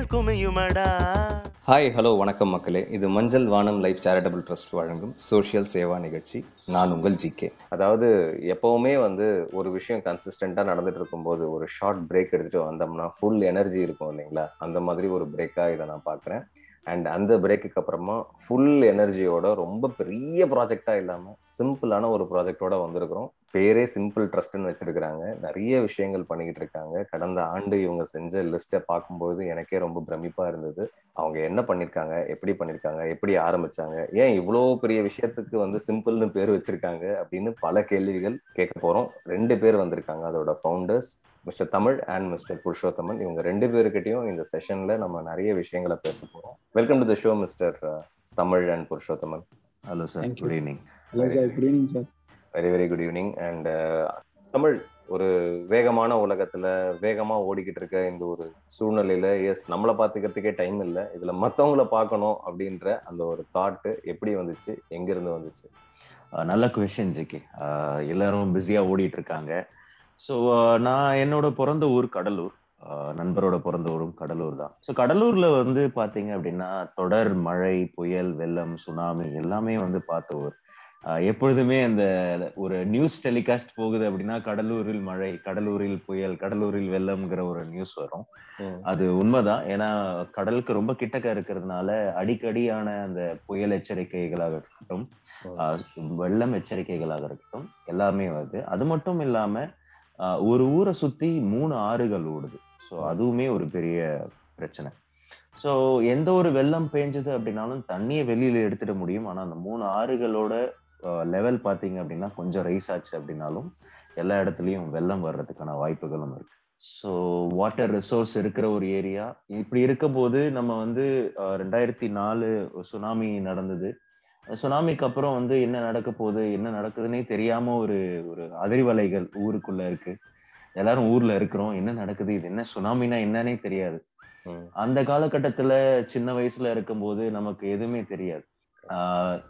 வெற்றிகள் குமியுமடா. Hi hello வணக்கம் மக்களே. இது Manjal Vaanam life charitable trust வழங்கும் சோஷியல் சேவா நிகழ்ச்சி. நான் உங்கள் ஜிகே அதாவது எப்பவுமே வந்து ஒரு விஷயம் கன்சிஸ்டண்டா நடந்துட்டு இருக்கும்போது ஒரு ஷார்ட் பிரேக் எடுத்துட்டு வந்தோம்னா ஃபுல் எனர்ஜி இருக்கும் இல்லைங்களா? அந்த மாதிரி ஒரு பிரேக்கா இதை நான் பார்க்குறேன். அண்ட் அந்த பிரேக்குக்கு அப்புறமா ஃபுல் எனர்ஜியோட ரொம்ப பெரிய ப்ராஜெக்டா இல்லாம சிம்பிளான ஒரு ப்ராஜெக்டோட வந்திருக்கிறோம். பேரே சிம்பிள் ட்ரஸ்ட்னு வச்சிருக்கிறாங்க. நிறைய விஷயங்கள் பண்ணிக்கிட்டு இருக்காங்க. கடந்த ஆண்டு இவங்க செஞ்ச லிஸ்ட்டை பார்க்கும்போது எனக்கே ரொம்ப பிரமிப்பா இருந்தது. அவங்க என்ன பண்ணிருக்காங்க? எப்படி பண்ணிருக்காங்க? எப்படி ஆரம்பிச்சாங்க? ஏன் இவ்வளோ பெரிய விஷயத்துக்கு வந்து சிம்பிள்னு பேர் வச்சிருக்காங்க? அப்படின்னு பல கேள்விகள் கேட்க போறோம். ரெண்டு பேர் வந்திருக்காங்க. அதோட founders mister Tamil and mister Purushothaman. இவங்க ரெண்டு பேருக்கிட்டையும் இந்த செஷன்ல நம்ம நிறைய விஷயங்களை பேச போறோம். Welcome to the show mister Tamil and Purushothaman. Hello sir. Good evening hello sir good evening sir very very good evening and Tamil ஒரு வேகமான உலகத்துல வேகமா ஓடிக்கிட்டு இருக்க இந்த ஒரு சூழ்நிலையில எஸ் நம்மளை பாத்துக்கிறதுக்கே டைம் இல்லை. இதுல மத்தவங்கள பார்க்கணும் அப்படின்ற அந்த ஒரு தாட்டு எப்படி வந்துச்சு? எங்க இருந்து வந்துச்சு நல்ல கொஷின் ஜிகே எல்லாரும் பிஸியா ஓடிட்டு இருக்காங்க. ஸோ நான் என்னோட பிறந்த ஊர் கடலூர். நண்பரோட பிறந்த ஊரும் கடலூர் தான். ஸோ கடலூர்ல வந்து பாத்தீங்க அப்படின்னா தொடர் மழை புயல் வெள்ளம் சுனாமி எல்லாமே வந்து பார்த்த ஊர். எப்பொழுதுமே அந்த ஒரு நியூஸ் டெலிகாஸ்ட் போகுது அப்படின்னா கடலூரில் மழை கடலூரில் புயல் கடலூரில் வெள்ளம்ங்கிற ஒரு நியூஸ் வரும். அது உண்மைதான். ஏன்னா கடலுக்கு ரொம்ப கிட்டக்க இருக்கிறதுனால அடிக்கடியான அந்த புயல் எச்சரிக்கைகளாக இருக்கட்டும் வெள்ளம் எச்சரிக்கைகளாக இருக்கட்டும் எல்லாமே வருது. அது மட்டும் இல்லாம ஒரு ஊரை சுத்தி மூணு ஆறுகள் ஓடுது. ஸோ அதுவுமே ஒரு பெரிய பிரச்சனை. ஸோ எந்த ஒரு வெள்ளம் பேஞ்சது அப்படின்னாலும் தண்ணியை வெளியில எடுத்துட முடியும். ஆனா அந்த மூணு ஆறுகளோட லெவல் பாத்தீங்க அப்படின்னா கொஞ்சம் ரைஸ் ஆச்சு அப்படின்னாலும் எல்லா இடத்துலயும் வெள்ளம் வர்றதுக்கான வாய்ப்புகளும் இருக்கு. ஸோ வாட்டர் ரிசோர்ஸ் இருக்கிற ஒரு ஏரியா இப்படி இருக்கும்போது நம்ம வந்து ரெண்டாயிரத்தி நாலு சுனாமி நடந்தது. சுனாமிக்கு அப்புறம் வந்து என்ன நடக்க போகுது என்ன நடக்குதுன்னே தெரியாம ஒரு ஒரு அதிர்வலைகள் ஊருக்குள்ள இருக்கு. எல்லாரும் ஊர்ல இருக்கிறோம். என்ன நடக்குது இது என்ன சுனாமினா என்னன்னே தெரியாது. அந்த காலகட்டத்துல சின்ன வயசுல இருக்கும்போது நமக்கு எதுவுமே தெரியாது.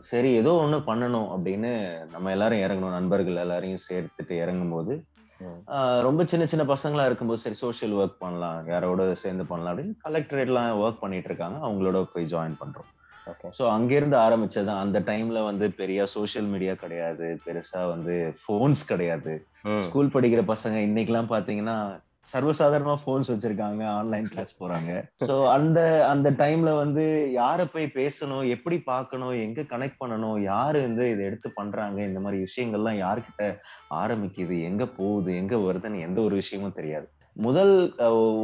சரி ஏதோ ஒண்ணு பண்ணணும் அப்படின்னு நம்ம எல்லாரும் இறங்கணும். நண்பர்கள் எல்லாரையும் சேர்த்துட்டு இறங்கும் போது ரொம்ப சின்ன சின்ன பசங்களா இருக்கும்போது சரி சோஷியல் ஒர்க் பண்ணலாம். யாரோட சேர்ந்து பண்ணலாம் அப்படின்னு கலெக்டரேட்லாம் ஒர்க் பண்ணிட்டு இருக்காங்க. அவங்களோட போய் ஜாயின் பண்றோம். ஓகே. ஸோ அங்கிருந்து ஆரம்பிச்சதான் அந்த டைம்ல வந்து பெரிய சோஷியல் மீடியா கிடையாது. பெருசா வந்து ஃபோன்ஸ் கிடையாது. ஸ்கூல் படிக்கிற பசங்க இன்னைக்கெல்லாம் பாத்தீங்கன்னா சர்வசாதாரணமா போன்ஸ் வச்சிருக்காங்க ஆன்லைன் கிளாஸ் போறாங்க. சோ அந்த அந்த டைம்ல வந்து யார போய் பேசணும் எப்படி பார்க்கணும் எங்க கனெக்ட் பண்ணணும் யாரு வந்து இதை எடுத்து பண்றாங்க இந்த மாதிரி விஷயங்கள்லாம் யார்கிட்ட ஆரம்பிக்குது எங்க போகுது எங்க வருதுன்னு எந்த ஒரு விஷயமும் தெரியாது. முதல்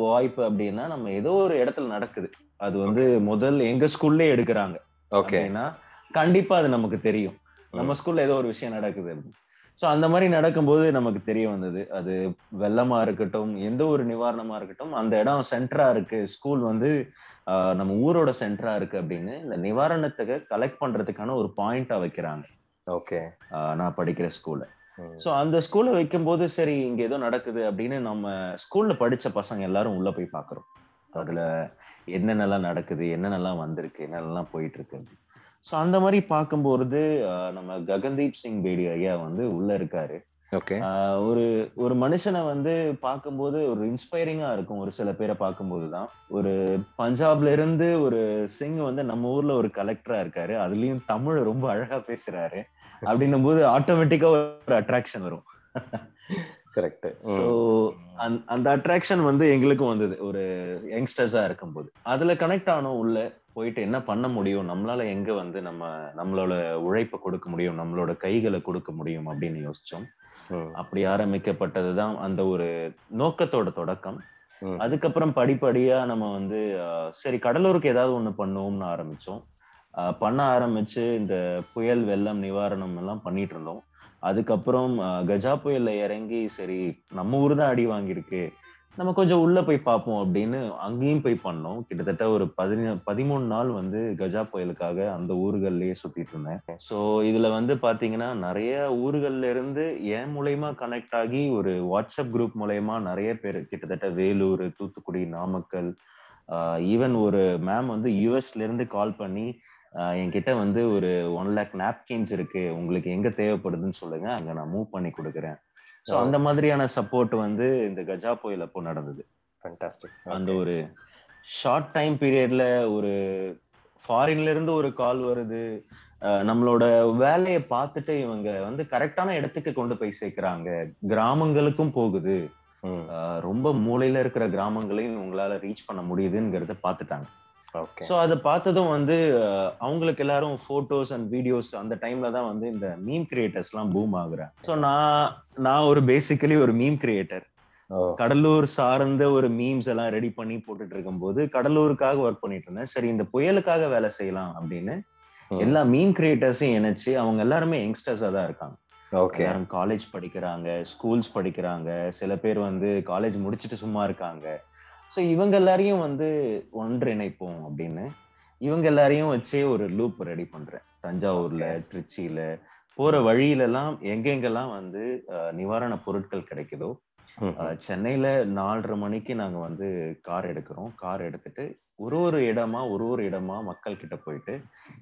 வாய்ப்பு அப்படின்னா நம்ம ஏதோ ஒரு இடத்துல நடக்குது. அது வந்து முதல் எங்க ஸ்கூல்லே எடுக்கிறாங்க. ஓகே அப்படின்னா கண்டிப்பா அது நமக்கு தெரியும். நம்ம ஸ்கூல்ல ஏதோ ஒரு விஷயம் நடக்குது ஸோ அந்த மாதிரி நடக்கும்போது நமக்கு தெரிய வந்தது. அது வெள்ளமா இருக்கட்டும் எந்த ஒரு நிவாரணமா இருக்கட்டும் அந்த இடம் சென்டரா இருக்கு. ஸ்கூல் வந்து நம்ம ஊரோட சென்டரா இருக்கு அப்படின்னு இந்த நிவாரணத்துக்கு கலெக்ட் பண்றதுக்கான ஒரு பாயிண்டா வைக்கிறாங்க. ஓகே நான் படிக்கிற ஸ்கூல்ல ஸோ அந்த ஸ்கூல்ல வைக்கும்போது சரி இங்க ஏதோ நடக்குது அப்படின்னு நம்ம ஸ்கூல்ல படிச்ச பசங்க எல்லாரும் உள்ள போய் பாக்குறோம் அதுல என்னென்னலாம் நடக்குது என்னென்னலாம் வந்திருக்கு என்னென்னலாம் போயிட்டு இருக்கு ஸோ அந்த மாதிரி பார்க்கும்போது நம்ம ககன்தீப் சிங் பேடி ஐயா வந்து உள்ள இருக்காரு. ஒரு ஒரு மனுஷனை வந்து பார்க்கும்போது ஒரு இன்ஸ்பைரிங்கா இருக்கும் ஒரு சில பேரை பார்க்கும்போது தான். ஒரு பஞ்சாப்ல இருந்து ஒரு சிங் வந்து நம்ம ஊர்ல ஒரு கலெக்டரா இருக்காரு. அதுலயும் தமிழ் ரொம்ப அழகா பேசுறாரு. அப்படின்னும் போது ஆட்டோமேட்டிக்கா ஒரு அட்ராக்ஷன் வரும். கரெக்ட் ஸோ அந்த அட்ராக்ஷன் வந்து எங்களுக்கும் வந்தது. ஒரு யங்ஸ்டர்ஸா இருக்கும்போது. அதுல கனெக்ட் ஆனோம் உள்ள. போயிட்டு என்ன பண்ண முடியும்? நம்மளால எங்க வந்து நம்ம நம்மளோட உழைப்பை கொடுக்க முடியும்? நம்மளோட கைகளை கொடுக்க முடியும்? அப்படின்னு யோசிச்சோம். அப்படி ஆரம்பிக்கப்பட்டதுதான் அந்த ஒரு நோக்கத்தோட தொடக்கம். அதுக்கப்புறம் படிப்படியா நம்ம வந்து சரி கடலூருக்கு ஏதாவது ஒண்ணு பண்ணுவோம்னு ஆரம்பிச்சோம். பண்ண ஆரம்பிச்சு இந்த புயல் வெள்ளம் நிவாரணம் எல்லாம் பண்ணிட்டு இருந்தோம். அதுக்கப்புறம் கஜா புயல்ல இறங்கி சரி நம்ம ஊர் தான் அடி வாங்கியிருக்கு. நம்ம கொஞ்சம் உள்ள போய் பார்ப்போம் அப்படின்னு அங்கேயும் போய் பண்ணோம். கிட்டத்தட்ட ஒரு பதின பதிமூணு நாள் வந்து கஜா புயலுக்காக அந்த ஊர்கள்லயே சுத்திட்டு இருந்தேன். ஸோ இதுல வந்து பாத்தீங்கன்னா நிறைய ஊர்கள்ல இருந்து என் மூலயமா கனெக்ட் ஆகி ஒரு வாட்ஸ்அப் குரூப் மூலயமா நிறைய பேர் கிட்டத்தட்ட வேலூர் தூத்துக்குடி நாமக்கல் ஈவன் ஒரு மேம் வந்து யூஎஸ்ல இருந்து கால் பண்ணி என்கிட்ட வந்து ஒரு ஒன் லேக் நாப்கின்ஸ் இருக்கு. உங்களுக்கு எங்க தேவைப்படுதுன்னு சொல்லுங்க. அங்க நான் மூவ் பண்ணி கொடுக்குறேன். ஸோ அந்த மாதிரியான சப்போர்ட் வந்து இந்த கஜா புயல் அப்போ நடந்தது. அந்த ஒரு ஷார்ட் டைம் பீரியட்ல ஒரு ஃபாரின்ல இருந்து ஒரு கால் வருது. நம்மளோட வேலையை பார்த்துட்டு இவங்க வந்து கரெக்டான இடத்துக்கு கொண்டு போய் சேர்க்கிறாங்க. கிராமங்களுக்கும் போகுது. ரொம்ப மூலையில இருக்கிற கிராமங்களையும் உங்களால ரீச் பண்ண முடியுதுங்கிறத பார்த்துட்டாங்க. ஓகே ஸோ அதை பார்த்ததும் வந்து அவங்களுக்கு எல்லாரும் போட்டோஸ் அண்ட் வீடியோஸ் அந்த டைம்ல தான் வந்து இந்த மீம் கிரியேட்டர்ஸ்லாம் பூம் ஆகுறேன் ஸோ நான் நான் ஒரு பேசிக்கலி ஒரு மீம் கிரியேட்டர் கடலூர் சார்ந்த ஒரு மீம்ஸ் எல்லாம் ரெடி பண்ணி போட்டுட்டு இருக்கும்போது கடலூருக்காக ஒர்க் பண்ணிட்டு இருந்தேன். சரி இந்த புயலுக்காக வேலை செய்யலாம் அப்படின்னு. எல்லா மீம் கிரியேட்டர்ஸையும் இணைச்சு அவங்க எல்லாருமே யங்ஸ்டர்ஸா தான் இருக்காங்க. ஓகே காலேஜ் படிக்கிறாங்க ஸ்கூல்ஸ் படிக்கிறாங்க. சில பேர் வந்து காலேஜ் முடிச்சுட்டு சும்மா இருக்காங்க. ஸோ இவங்க எல்லாரையும் வந்து ஒன்றிணைப்போம் அப்படின்னு இவங்க எல்லாரையும் வச்சே ஒரு லூப் ரெடி பண்றேன். தஞ்சாவூர்ல திருச்சியில போற வழியிலலாம் எங்கெங்கெல்லாம் வந்து நிவாரண பொருட்கள் கிடைக்குதோ சென்னையில நாலரை மணிக்கு நாங்க வந்து கார் எடுக்கிறோம். கார் எடுத்துட்டு ஒரு ஒரு இடமா ஒரு ஒரு இடமா மக்கள் கிட்ட போயிட்டு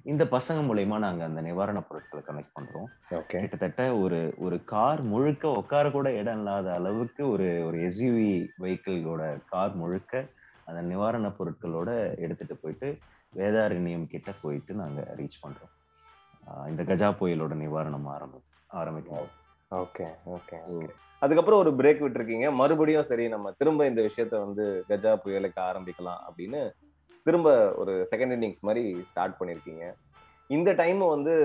இந்த பசங்க மூலயமா நாங்க அந்த நிவாரண பொருட்களை கனெக்ட் பண்றோம். கிட்டத்தட்ட ஒரு ஒரு கார் முழுக்க உட்கார கூட இடம் இல்லாத அளவுக்கு ஒரு ஒரு எஸ்யூவி வெஹிக்கிளோட கார் முழுக்க அந்த நிவாரண பொருட்களோட எடுத்துட்டு போயிட்டு வேதாரண்யம் கிட்ட போயிட்டு நாங்க ரீச் பண்றோம். இந்த கஜா புயலோட நிவாரணம் ஆரம்பி ஆரம்பிக்கும். ஓகே ஓகே அதுக்கப்புறம் ஒரு பிரேக் விட்டுருக்கீங்க. மறுபடியும் சரி நம்ம திரும்ப இந்த விஷயத்த வந்து கஜா புயலுக்கு ஆரம்பிக்கலாம் அப்படின்னு திரும்ப ஒரு செகண்ட் இன்னிங்ஸ் மாதிரி ஸ்டார்ட் பண்ணிருக்கீங்க. இந்த டைம் வந்து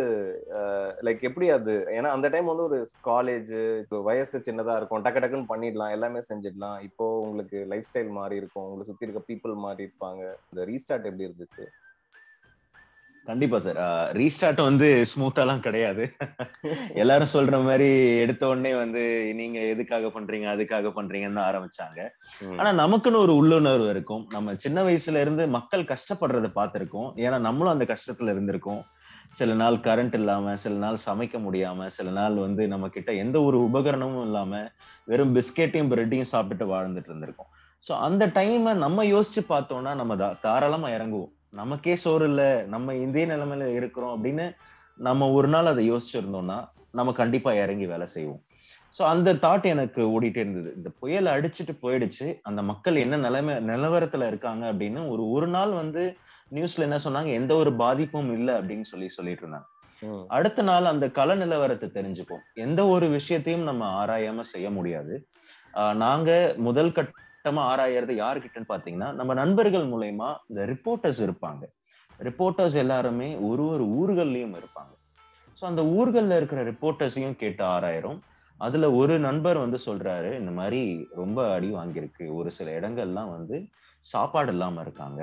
லைக் எப்படி அது? ஏன்னா அந்த டைம் வந்து ஒரு காலேஜ் வயசு சின்னதா இருக்கும். டக்கு டக்குன்னு பண்ணிடலாம். எல்லாமே செஞ்சிடலாம். இப்போ உங்களுக்கு லைஃப் ஸ்டைல் மாறி இருக்கும். உங்களை சுத்தி இருக்க பீப்புள் மாறி இருப்பாங்க. இந்த ரீஸ்டார்ட் எப்படி இருந்துச்சு? கண்டிப்பா சார் ரீஸ்டார்ட் வந்து ஸ்மூத்தாலாம் கிடையாது. எல்லாரும் சொல்ற மாதிரி எடுத்த உடனே வந்து நீங்க எதுக்காக பண்றீங்க அதுக்காக பண்றீங்கன்னு ஆரம்பிச்சாங்க. ஆனா நமக்குன்னு ஒரு உள்ளுணர்வு இருக்கும். நம்ம சின்ன வயசுல இருந்து மக்கள் கஷ்டப்படுறத பார்த்திருக்கோம். ஏன்னா நம்மளும் அந்த கஷ்டத்துல இருந்திருக்கோம். சில நாள் கரண்ட் இல்லாம சில நாள் சமைக்க முடியாம சில நாள் வந்து நம்ம கிட்ட எந்த ஒரு உபகரணமும் இல்லாம வெறும் பிஸ்கெட்டையும் பிரெட்டையும் சாப்பிட்டுட்டு வாழ்ந்துட்டு இருந்திருக்கோம். சோ அந்த டைமை நம்ம யோசிச்சு பார்த்தோம்னா நம்ம தாராளமா இறங்குவோம். நமக்கே சோறு இல்ல நம்ம இதே நிலைமையில இருக்கிறோம் அப்படின்னு நம்ம ஒரு நாள் அதை யோசிச்சிருந்தோம்னா நம்ம கண்டிப்பா இறங்கி வேலை செய்வோம். சோ அந்த தாட் எனக்கு ஓடிட்டே இருந்தது. இந்த புயல் அடிச்சுட்டு போயிடுச்சு. அந்த மக்கள் என்ன நிலைமை நிலவரத்துல இருக்காங்க அப்படின்னு ஒரு ஒரு நாள் வந்து நியூஸ்ல என்ன சொன்னாங்க? எந்த ஒரு பாதிப்பும் இல்லை அப்படின்னு சொல்லி சொல்லிட்டு இருந்தாங்க. அடுத்த நாள் அந்த கள நிலவரத்தை தெரிஞ்சுப்போம். எந்த ஒரு விஷயத்தையும் நம்ம ஆராயாம செய்ய முடியாது. நாங்க முதல் கட்டமா ஆராயறது யாருக்கிட்டன்னு பாத்தீங்கன்னா நம்ம நண்பர்கள் மூலயமா இந்த ரிப்போர்ட்டர்ஸ் இருப்பாங்க. ரிப்போர்ட்டர்ஸ் எல்லாருமே ஒரு ஒரு ஊர்கள்லயும் இருப்பாங்க. ஸோ அந்த ஊர்களில் இருக்கிற ரிப்போர்ட்டர்ஸையும் கேட்டு ஆராயிரும். அதுல ஒரு நண்பர் வந்து சொல்றாரு இந்த மாதிரி ரொம்ப அடி வாங்கியிருக்கு. ஒரு சில இடங்கள்லாம் வந்து சாப்பாடு இல்லாம இருக்காங்க.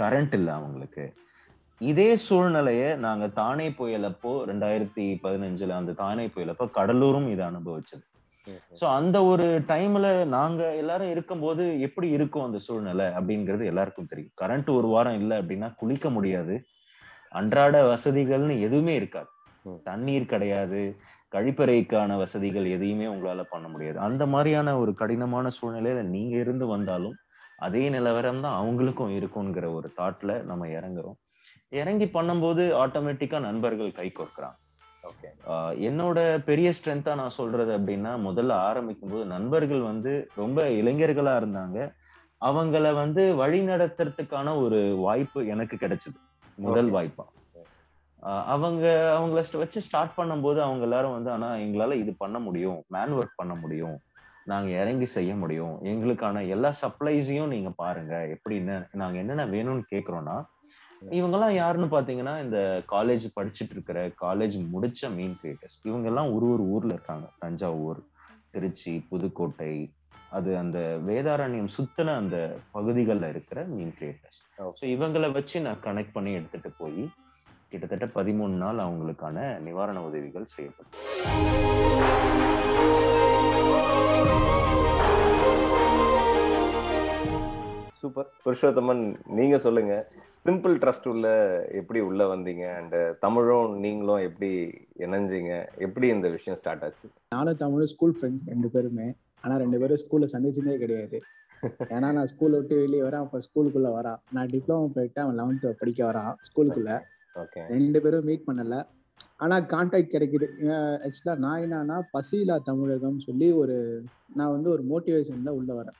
கரண்ட் இல்லை அவங்களுக்கு. இதே சூழ்நிலைய நாங்க தானே புயலப்போ ரெண்டாயிரத்தி பதினஞ்சுல அந்த தானே புயலப்போ கடலூரும் இதை அனுபவிச்சது. சோ அந்த ஒரு டைம்ல நாங்க எல்லாரும் இருக்கும்போது எப்படி இருக்கும் அந்த சூழ்நிலை அப்படிங்கிறது எல்லாருக்கும் தெரியும். கரண்ட் ஒரு வாரம் இல்லை அப்படின்னா குளிக்க முடியாது. அன்றாட வசதிகள்னு எதுவுமே இருக்காது. தண்ணீர் கிடையாது. கழிப்பறைக்கான வசதிகள் எதையுமே உங்களால பண்ண முடியாது. அந்த மாதிரியான ஒரு கடினமான சூழ்நிலையில நீங்க இருந்து வந்தாலும் அதே நிலவரம் தான் அவங்களுக்கும் இருக்குங்கிற ஒரு தாட்ல நம்ம இறங்குறோம். இறங்கி பண்ணும்போது ஆட்டோமேட்டிக்கா நண்பர்கள் கை கோர்க்குறாங்க. என்னோட பெரிய ஸ்ட்ரென்த்தா நான் சொல்றது அப்படின்னா முதல்ல ஆரம்பிக்கும் போது நண்பர்கள் வந்து ரொம்ப இளைஞர்களா இருந்தாங்க. அவங்கள வந்து வழி நடத்துறதுக்கான ஒரு வாய்ப்பு எனக்கு கிடைச்சது. முதல். வாய்ப்பா. அவங்க அவங்கள வச்சு ஸ்டார்ட் பண்ணும்போது அவங்க எல்லாரும் வந்து ஆனா எங்களால இது பண்ண முடியும். மேன் ஒர்க் பண்ண முடியும். நாங்க இறங்கி செய்ய முடியும். எங்களுக்கான எல்லா சப்ளைஸையும் நீங்க பாருங்க. எப்படின்னு நாங்க என்னென்ன வேணும்னு கேக்குறோம்னா இவங்கெல்லாம் யாருன்னு பாத்தீங்கன்னா இந்த காலேஜ் படிச்சுட்டு இருக்கிற காலேஜ் முடிச்ச மீன் கிரியேட்டர்ஸ் இவங்க எல்லாம் ஒரு ஒரு ஊர்ல இருக்காங்க. தஞ்சாவூர் திருச்சி புதுக்கோட்டை அது அந்த வேதாரண்யம் சுத்தின அந்த பகுதிகளில் இருக்கிற மீன் கிரியேட்டர்ஸ். ஸோ இவங்களை வச்சு நான் கனெக்ட் பண்ணி எடுத்துட்டு போய் கிட்டத்தட்ட பதிமூணு நாள் அவங்களுக்கான நிவாரண உதவிகள் செய்யப்படும் சூப்பர். புருஷோத்தமன் நீங்க சொல்லுங்க. சிம்பிள் ட்ரஸ்ட் உள்ள எப்படி உள்ள வந்தீங்க? அண்ட் தமிழும் நீங்களும் எப்படி இணைஞ்சீங்க? எப்படி இந்த விஷயம் ஸ்டார்ட் ஆச்சு? நானும் தமிழும் ஸ்கூல் ஃப்ரெண்ட்ஸ் ரெண்டு பேருமே. ஆனா ரெண்டு பேரும் ஸ்கூல்ல சந்திச்சதே கிடையாது. ஏன்னா நான் ஸ்கூல்ல விட்டு வெளியே வரேன். அப்ப ஸ்கூலுக்குள்ள வரான் நான் டிப்ளமோ போயிட்டு அவன் லெவன்த் படிக்க வரான் ஸ்கூலுக்குள்ள ஓகே ரெண்டு பேரும் மீட் பண்ணல. ஆனா கான்டாக்ட் கிடைக்குது. ஆக்சுவலா நான் என்னன்னா பசியிலா தமிழகம் சொல்லி ஒரு நான் வந்து ஒரு மோட்டிவேஷன்ல உள்ள வரேன்.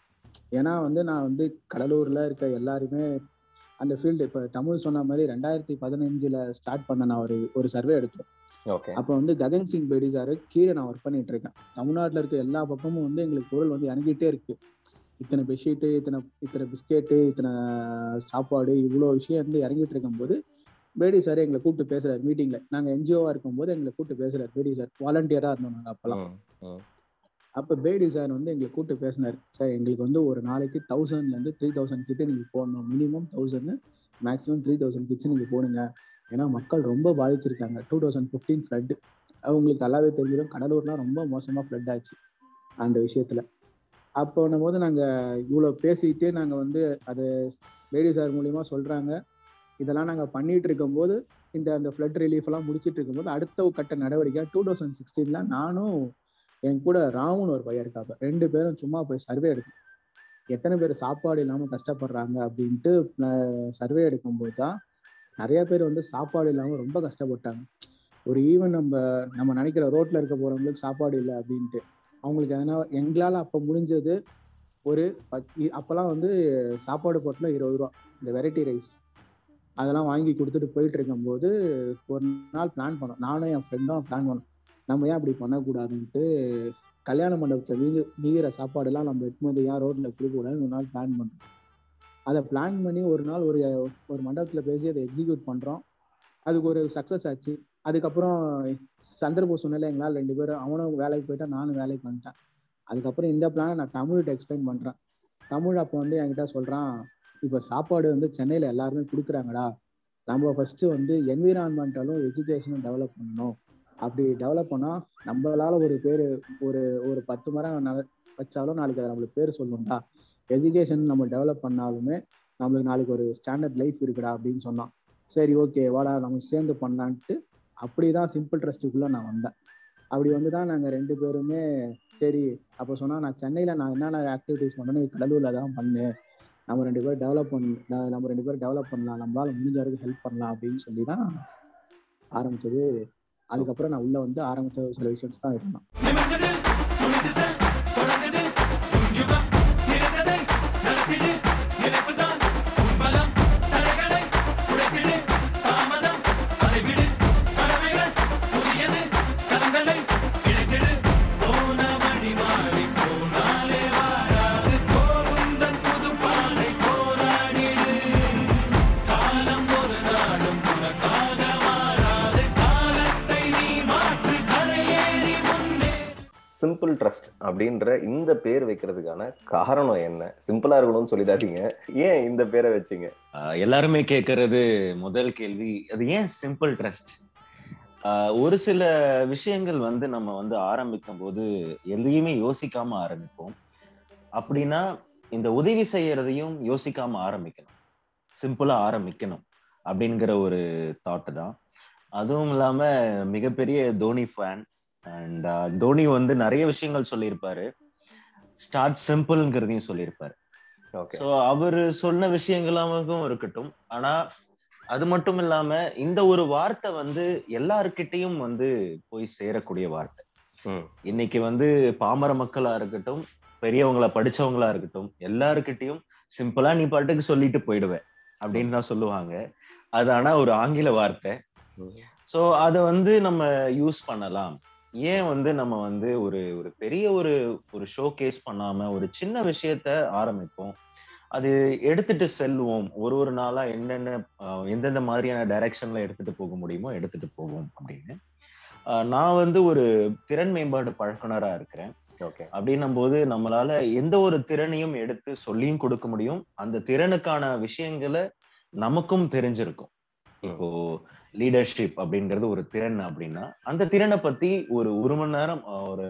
ஏன்னா வந்து நான் வந்து கடலூர்ல இருக்க எல்லாருமே அந்த ஃபீல்டு இப்போ தமிழ் சொன்ன மாதிரி ரெண்டாயிரத்தி பதினஞ்சுல ஸ்டார்ட் பண்ண நான் ஒரு ஒரு சர்வே எடுத்தோம். அப்போ வந்து ககன் சிங் பேடி சார் கீழே நான் ஒர்க் பண்ணிட்டு இருக்கேன். தமிழ்நாட்டில் இருக்க எல்லா பக்கமும் வந்து எங்களுக்கு பொருள் வந்து இறங்கிட்டே இருக்கு. இத்தனை பெட்ஷீட்டு இத்தனை இத்தனை பிஸ்கெட்டு இத்தனை சாப்பாடு இவ்வளோ விஷயம் வந்து இறங்கிட்டு இருக்கும்போது பேடி சார் எங்களை கூப்பிட்டு பேசுறாரு மீட்டிங்ல நாங்கள் என்ஜிஓவா இருக்கும்போது எங்களை கூப்பிட்டு பேசுறாரு பேடி சார். வாலண்டியரா இருந்தோம் நாங்கள் அப்பெல்லாம். அப்போ பேடி சார் வந்து எங்களை கூப்பிட்டு பேசினார். சார் எங்களுக்கு வந்து ஒரு நாளைக்கு தௌசண்ட்லேருந்து த்ரீ தௌசண்ட் கிட்ட நீங்கள் போடணும். Minimum thousand maximum three thousand kits நீங்கள் போடுங்க. ஏன்னா மக்கள் ரொம்ப பாதிச்சிருக்காங்க. டூ தௌசண்ட் ஃபிஃப்டீன் ஃப்ளட் அவங்களுக்கு நல்லாவே தெரிஞ்சிடும். கடலூர்லாம் ரொம்ப மோசமாக ஃப்ளட் ஆச்சு அந்த விஷயத்தில். அப்போ போது நாங்கள் இவ்வளோ பேசிக்கிட்டே நாங்கள் வந்து அது பேடி சார் மூலியமா சொல்கிறாங்க இதெல்லாம் நாங்கள் பண்ணிட்டு இருக்கும்போது இந்த அந்த ஃப்ளட் ரிலீஃப் எல்லாம் முடிச்சிட்டு இருக்கும்போது அடுத்த கட்ட நடவடிக்கை டூ தௌசண்ட் சிக்ஸ்டீன்ல நானும் என் கூட ராமுன்னு ஒரு பையன் இருக்காப்ப ரெண்டு பேரும் சும்மா போய் சர்வே எடுக்கும். எத்தனை பேர் சாப்பாடு இல்லாமல் கஷ்டப்படுறாங்க அப்படின்ட்டு சர்வே எடுக்கும்போது தான் நிறைய பேர் வந்து சாப்பாடு இல்லாமல் ரொம்ப கஷ்டப்பட்டாங்க. ஒரு ஈவன் நம்ம நம்ம நினைக்கிற ரோட்ல இருக்க போறவங்களுக்கு சாப்பாடு இல்லை அப்படின்ட்டு. அவங்களுக்கு எதனா எங்களால் அப்போ முடிஞ்சது ஒரு பத் அப்போல்லாம் வந்து சாப்பாடு போட்டில் இருபது ரூபா இந்த வெரைட்டி ரைஸ் அதெல்லாம் வாங்கி கொடுத்துட்டு போயிட்டு இருக்கும்போது ஒரு நாள் பிளான் பண்ணோம். நானும் என் ஃப்ரெண்டும் பிளான் பண்ணோம். நம்ம ஏன் அப்படி பண்ணக்கூடாதுன்ட்டு கல்யாண மண்டபத்தில் மீது மீகிற சாப்பாடெல்லாம் நம்ம எடுத்து ஏன் ரோட்டில் கொடுக்கக்கூடாதுன்னு ஒரு நாள் பிளான் பண்ணுறோம் அதை பிளான் பண்ணி ஒரு நாள் ஒரு ஒரு மண்டபத்தில் பேசி அதை எக்ஸிக்யூட் பண்ணுறோம் அதுக்கு ஒரு சக்ஸஸ் ஆச்சு. அதுக்கப்புறம் சந்தர்ப்பம் சொன்னால எங்களால் ரெண்டு பேரும் அவனும் வேலைக்கு போயிட்டா நானும் வேலைக்கு வந்துட்டேன். அதுக்கப்புறம் இந்த பிளானை நான் தமிழ்கிட்ட எக்ஸ்பிளைன் பண்ணுறேன் தமிழ் அப்போ வந்து என்கிட்ட சொல்கிறான் இப்போ சாப்பாடு வந்து சென்னையில் எல்லாருமே கொடுக்குறாங்கடா. நம்ம ஃபஸ்ட்டு வந்து என்விரான்மெண்டலும் எஜுகேஷனும் டெவலப் பண்ணணும். அப்படி டெவலப் பண்ணால் நம்மளால ஒரு பேர் ஒரு ஒரு பத்து மரம் வச்சாலும் நாளைக்கு அதை நம்மளுக்கு பேர் சொல்லணும்டா. எஜுகேஷன் நம்ம டெவலப் பண்ணாலுமே நம்மளுக்கு நாளைக்கு ஒரு ஸ்டாண்டர்ட் லைஃப் இருக்குடா அப்படின்னு சொன்னான். சரி ஓகே வாடா நம்ம சேர்ந்து பண்ணலான்ட்டு அப்படிதான் சிம்பிள் ட்ரஸ்ட்டுக்குள்ள நான் வந்தேன். அப்படி வந்து தான் நாங்கள் ரெண்டு பேருமே சரி அப்போ சொன்னால் நான் சென்னையில் நான் என்னென்ன ஆக்டிவிட்டிஸ் பண்ணணும் கடலூரில் தான் பண்ணு. நம்ம ரெண்டு பேரும் டெவலப் பண்ண நம்ம ரெண்டு பேரும் டெவலப் பண்ணலாம். நம்மளால முடிஞ்ச வரைக்கும் ஹெல்ப் பண்ணலாம் அப்படின்னு சொல்லி தான் ஆரம்பிச்சது. அதுக்கப்புறம் நான் உள்ள வந்து ஆரம்பிச்ச சில விஷயம்ஸ் தான் இருந்தான் அப்படின்ற இந்த பேர் வைக்கிறதுக்கான காரணம் என்ன? சிம்பிளா இருக்கணும்னு சொல்லிடாதீங்க. ஏன் இந்த பேரை வச்சீங்க? எல்லாருமே கேட்கறது முதல் கேள்வி அது ஏன் சிம்பிள் ட்ரஸ்ட் ஒரு சில விஷயங்கள் வந்து நம்ம வந்து ஆரம்பிக்கும் போது எதையுமே யோசிக்காம ஆரம்பிப்போம். அப்படின்னா இந்த உதவி செய்யறதையும் யோசிக்காம ஆரம்பிக்கணும். சிம்பிளா ஆரம்பிக்கணும் அப்படிங்கிற ஒரு தாட் தான். அதுவும் இல்லாம மிகப்பெரிய தோனி ஃபேன் அண்ட் தோனி வந்து நிறைய விஷயங்கள் சொல்லியிருப்பாரு. ஸ்டார்ட் சிம்பிள்ங்கிறதையும் சொல்லியிருப்பாரு. ஸோ அவர் சொன்ன விஷயங்களாகவும் இருக்கட்டும். ஆனா அது மட்டும் இல்லாம இந்த ஒரு வார்த்தை வந்து எல்லாருக்கிட்டையும் வந்து போய் சேரக்கூடிய வார்த்தை. இன்னைக்கு வந்து பாமர மக்களா இருக்கட்டும் பெரியவங்களா படிச்சவங்களா இருக்கட்டும் எல்லாருக்கிட்டையும் சிம்பிளா நீ பாட்டுக்கு சொல்லிட்டு போயிடுவேன் அப்படின்னு தான் சொல்லுவாங்க. அது ஆனா ஒரு ஆங்கில வார்த்தை. ஸோ அதை வந்து நம்ம யூஸ் பண்ணலாம். ஏன் வந்து நம்ம வந்து ஒரு ஒரு பெரிய ஒரு ஒரு ஷோ கேஸ் பண்ணாம ஒரு சின்ன விஷயத்த ஆரம்பிப்போம்? அது எடுத்துட்டு செல்வோம். ஒரு ஒரு நாளா என்னென்ன எந்தெந்த மாதிரியான டைரக்ஷன்ல எடுத்துட்டு போக முடியுமோ எடுத்துட்டு போவோம் அப்படின்னு. நான் வந்து ஒரு திறன் மேம்பாடு பழக்குனரா இருக்கிறேன். அப்படின்னும் போது நம்மளால எந்த ஒரு திறனையும் எடுத்து சொல்லியும் கொடுக்க முடியும். அந்த திறனுக்கான விஷயங்களை நமக்கும் தெரிஞ்சிருக்கும். இப்போ லீடர்ஷிப் அப்படிங்கிறது ஒரு திறன் அப்படின்னா அந்த திறனை பத்தி ஒரு ஒரு மணி நேரம் ஒரு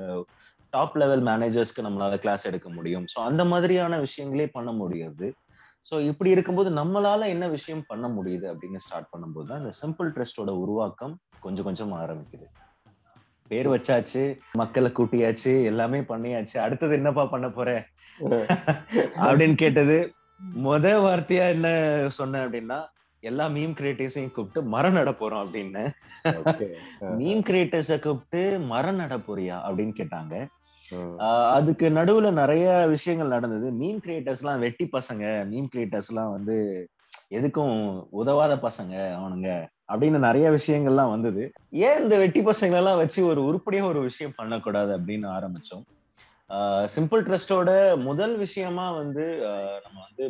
டாப் லெவல் மேனேஜர்ஸ்க்கு நம்மளால கிளாஸ் எடுக்க முடியும். ஸோ அந்த மாதிரியான விஷயங்களே பண்ண முடியாது. ஸோ இப்படி இருக்கும்போது நம்மளால என்ன விஷயம் பண்ண முடியுது அப்படின்னு ஸ்டார்ட் பண்ணும்போது தான் இந்த சிம்பிள் ட்ரஸ்டோட உருவாக்கம் கொஞ்சம் கொஞ்சம் ஆரம்பிக்குது. பேர் வச்சாச்சு மக்களை கூட்டியாச்சு எல்லாமே பண்ணியாச்சு. அடுத்தது என்னப்பா பண்ண போற? அப்படின்னு கேட்டது. முத வார்த்தையா என்ன சொன்னேன் அப்படின்னா எல்லா மீம் கிரியேட்டர்ஸையும் கூப்பிட்டு மரம் நட போறோம் அப்படின்னு. மீம் கிரியேட்டர்ஸ கூப்பிட்டு மரம் நட போறியா? அப்படின்னு கேட்டாங்க. அதுக்கு நடுவுல நிறைய விஷயங்கள் நடந்தது. மீன் கிரியேட்டர்ஸ் எல்லாம் வெட்டி பசங்க. மீன் கிரியேட்டர்ஸ் எல்லாம் வந்து எதுக்கும் உதவாத பசங்க அவனுங்க அப்படின்னு நிறைய விஷயங்கள்லாம் வந்தது. ஏன் இந்த வெட்டி பசங்களை எல்லாம் வச்சு ஒரு உருப்படியா ஒரு விஷயம் பண்ணக்கூடாது அப்படின்னு ஆரம்பிச்சோம். சிம்பிள் ட்ரஸ்டோட முதல் விஷயமா வந்து நம்ம வந்து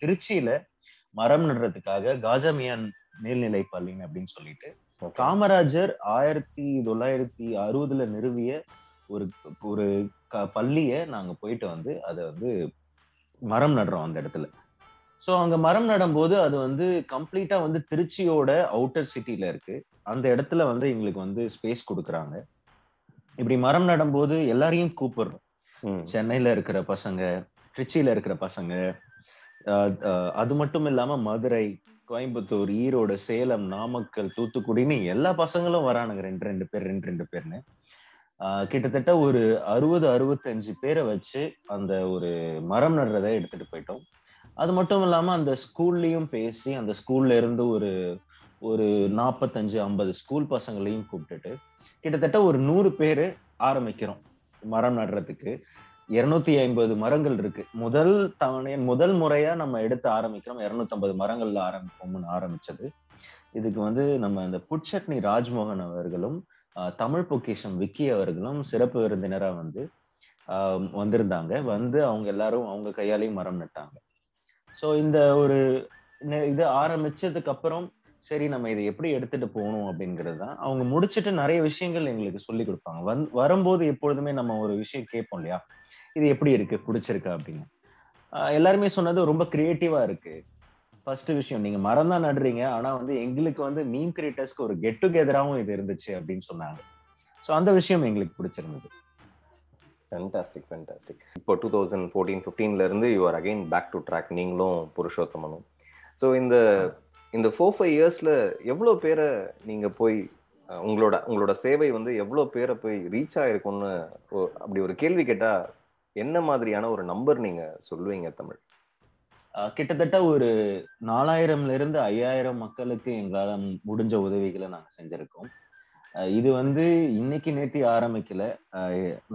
திருச்சியில மரம் நடுறதுக்காக காஜாமியான் மேல்நிலை பள்ளின்னு அப்படின்னு சொல்லிட்டு. காமராஜர் ஆயிரத்தி தொள்ளாயிரத்தி அறுபதுல நிறுவிய ஒரு ஒரு க பள்ளிய நாங்க போயிட்டு வந்து அதை வந்து மரம் நடுறோம் அந்த இடத்துல ஸோ அங்க மரம் நடும்போது அது வந்து கம்ப்ளீட்டா வந்து திருச்சியோட அவுட்டர் சிட்டில இருக்கு அந்த இடத்துல வந்து எங்களுக்கு வந்து ஸ்பேஸ் கொடுக்குறாங்க இப்படி மரம் நடும்போது எல்லாரையும் கூப்பிடுறோம். சென்னையில இருக்கிற பசங்க திருச்சியில இருக்கிற பசங்க அது மட்டும் இல்லாம மதுரை கோயம்புத்தூர் ஈரோடு சேலம் நாமக்கல் தூத்துக்குடின்னு எல்லா பசங்களும் வரானுங்க. ரெண்டு ரெண்டு பேர் ரெண்டு ரெண்டு பேர்னு. கிட்டத்தட்ட ஒரு அறுபது அறுபத்தஞ்சு பேரை வச்சு அந்த ஒரு மரம் நடுறதை எடுத்துட்டு போயிட்டோம். அது மட்டும் இல்லாம அந்த ஸ்கூல்லையும் பேசி அந்த ஸ்கூல்ல இருந்து ஒரு ஒரு நாற்பத்தஞ்சு ஐம்பது ஸ்கூல் பசங்களையும் கூப்பிட்டுட்டு கிட்டத்தட்ட ஒரு நூறு பேர் ஆரம்பிக்கிறோம் மரம் நடுறதுக்கு. இருநூத்தி ஐம்பது மரங்கள் இருக்கு. முதல் தவணை முதல் முறையா நம்ம எடுத்து ஆரம்பிக்கிறோம். இருநூத்தி ஐம்பது மரங்கள்ல ஆரம்பிப்போம்னு ஆரம்பிச்சது. இதுக்கு வந்து நம்ம இந்த புட்சட்னி ராஜ்மோகன் அவர்களும் ஆஹ், தமிழ் பொக்கிஷம் விக்கி அவர்களும் சிறப்பு விருந்தினரா வந்து ஆஹ், வந்திருந்தாங்க. வந்து அவங்க எல்லாரும் அவங்க கையாலையும் மரம் நட்டாங்க. ஸோ இந்த ஒரு இது ஆரம்பிச்சதுக்கு அப்புறம் சரி நம்ம இதை எப்படி எடுத்துட்டு போகணும் அப்படிங்கிறது தான். அவங்க முடிச்சிட்டு நிறைய விஷயங்கள் எங்களுக்கு சொல்லி கொடுப்பாங்க. வந் வரும்போது எப்பொழுதுமே நம்ம ஒரு விஷயம் கேட்போம் இல்லையா? இது எப்படி இருக்கு? பிடிச்சிருக்கா அப்படின்னு. எல்லாருமே சொன்னது ரொம்ப கிரியேட்டிவா இருக்கு. ஃபர்ஸ்ட் விஷயம் நீங்க மரம் தான் நடுறீங்க. ஆனா வந்து எங்களுக்கு வந்து மீன் கிரியேட்டர்ஸ்க்கு ஒரு கெட் டுகெதராகவும் இது இருந்துச்சு அப்படின்னு சொன்னாங்க. ஸோ அந்த விஷயம் எங்களுக்கு பிடிச்சிருந்தது. ஃபென்டாஸ்டிக் ஃபென்டாஸ்டிக் இப்போ டூ தௌசண்ட் ஃபோர்டீன் ஃபிஃப்டீன்ல இருந்து you are again back to track நீங்களும் புருஷோத்தமனும். ஸோ இந்த இந்த ஃபோர் ஃபைவ் இயர்ஸ்ல எவ்வளோ பேரை நீங்க போய் உங்களோட உங்களோட சேவை வந்து எவ்வளோ பேரை போய் ரீச் ஆயிருக்கும்னு அப்படி ஒரு கேள்வி கேட்டால் என்ன மாதிரியான ஒரு நம்பர் நீங்க சொல்லுவீங்க தமிழ்? கிட்டத்தட்ட ஒரு நாலாயிரம்ல இருந்து ஐயாயிரம் மக்களுக்கு எங்களால முடிஞ்ச உதவிகளை நாங்க செஞ்சிருக்கோம். இது வந்து இன்னைக்கு நேத்தி ஆரம்பிக்கல.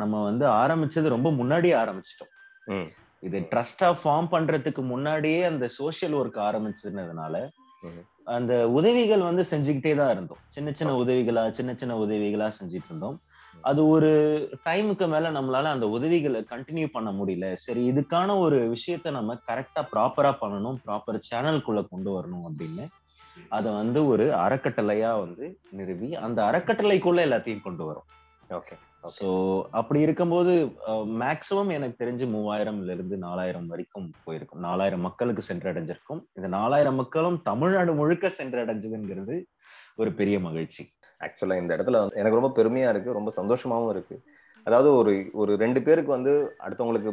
நம்ம வந்து ஆரம்பிச்சது ரொம்ப முன்னாடியே ஆரம்பிச்சிட்டோம். இது ட்ரஸ்டா ஃபார்ம் பண்றதுக்கு முன்னாடியே அந்த சோஷியல் ஒர்க் ஆரம்பிச்சதுனால. அந்த உதவிகள் வந்து செஞ்சுக்கிட்டே தான் இருந்தோம். சின்ன சின்ன உதவிகளா சின்ன சின்ன உதவிகளா செஞ்சுட்டு இருந்தோம். அது ஒரு டைமுக்கு மேல நம்மளால அந்த உதவிகளை கண்டினியூ பண்ண முடியல. சரி இதுக்கான ஒரு விஷயத்த நம்ம கரெக்டா ப்ராப்பரா பண்ணணும் ப்ராப்பர் சேனல்குள்ள கொண்டு வரணும் அப்படின்னு அதை வந்து ஒரு அறக்கட்டளையா வந்து நிறுவி அந்த அறக்கட்டளைக்குள்ள எல்லாத்தையும் கொண்டு வரும். ஓகே ஸோ அப்படி இருக்கும்போது மேக்சிமம் எனக்கு தெரிஞ்சு மூவாயிரம்ல இருந்து நாலாயிரம் வரைக்கும் போயிருக்கும். நாலாயிரம் மக்களுக்கு சென்றடைஞ்சிருக்கும். இந்த நாலாயிரம் மக்களும் தமிழ்நாடு முழுக்க சென்றடைஞ்சதுங்கிறது ஒரு பெரிய மகிழ்ச்சி. ஆக்சுவலா இந்த இடத்துல வந்து எனக்கு ரொம்ப பெருமையா இருக்கு ரொம்ப சந்தோஷமாவும் இருக்கு. அதாவது ஒரு ஒரு ரெண்டு பேருக்கு வந்து அடுத்தவங்களுக்கு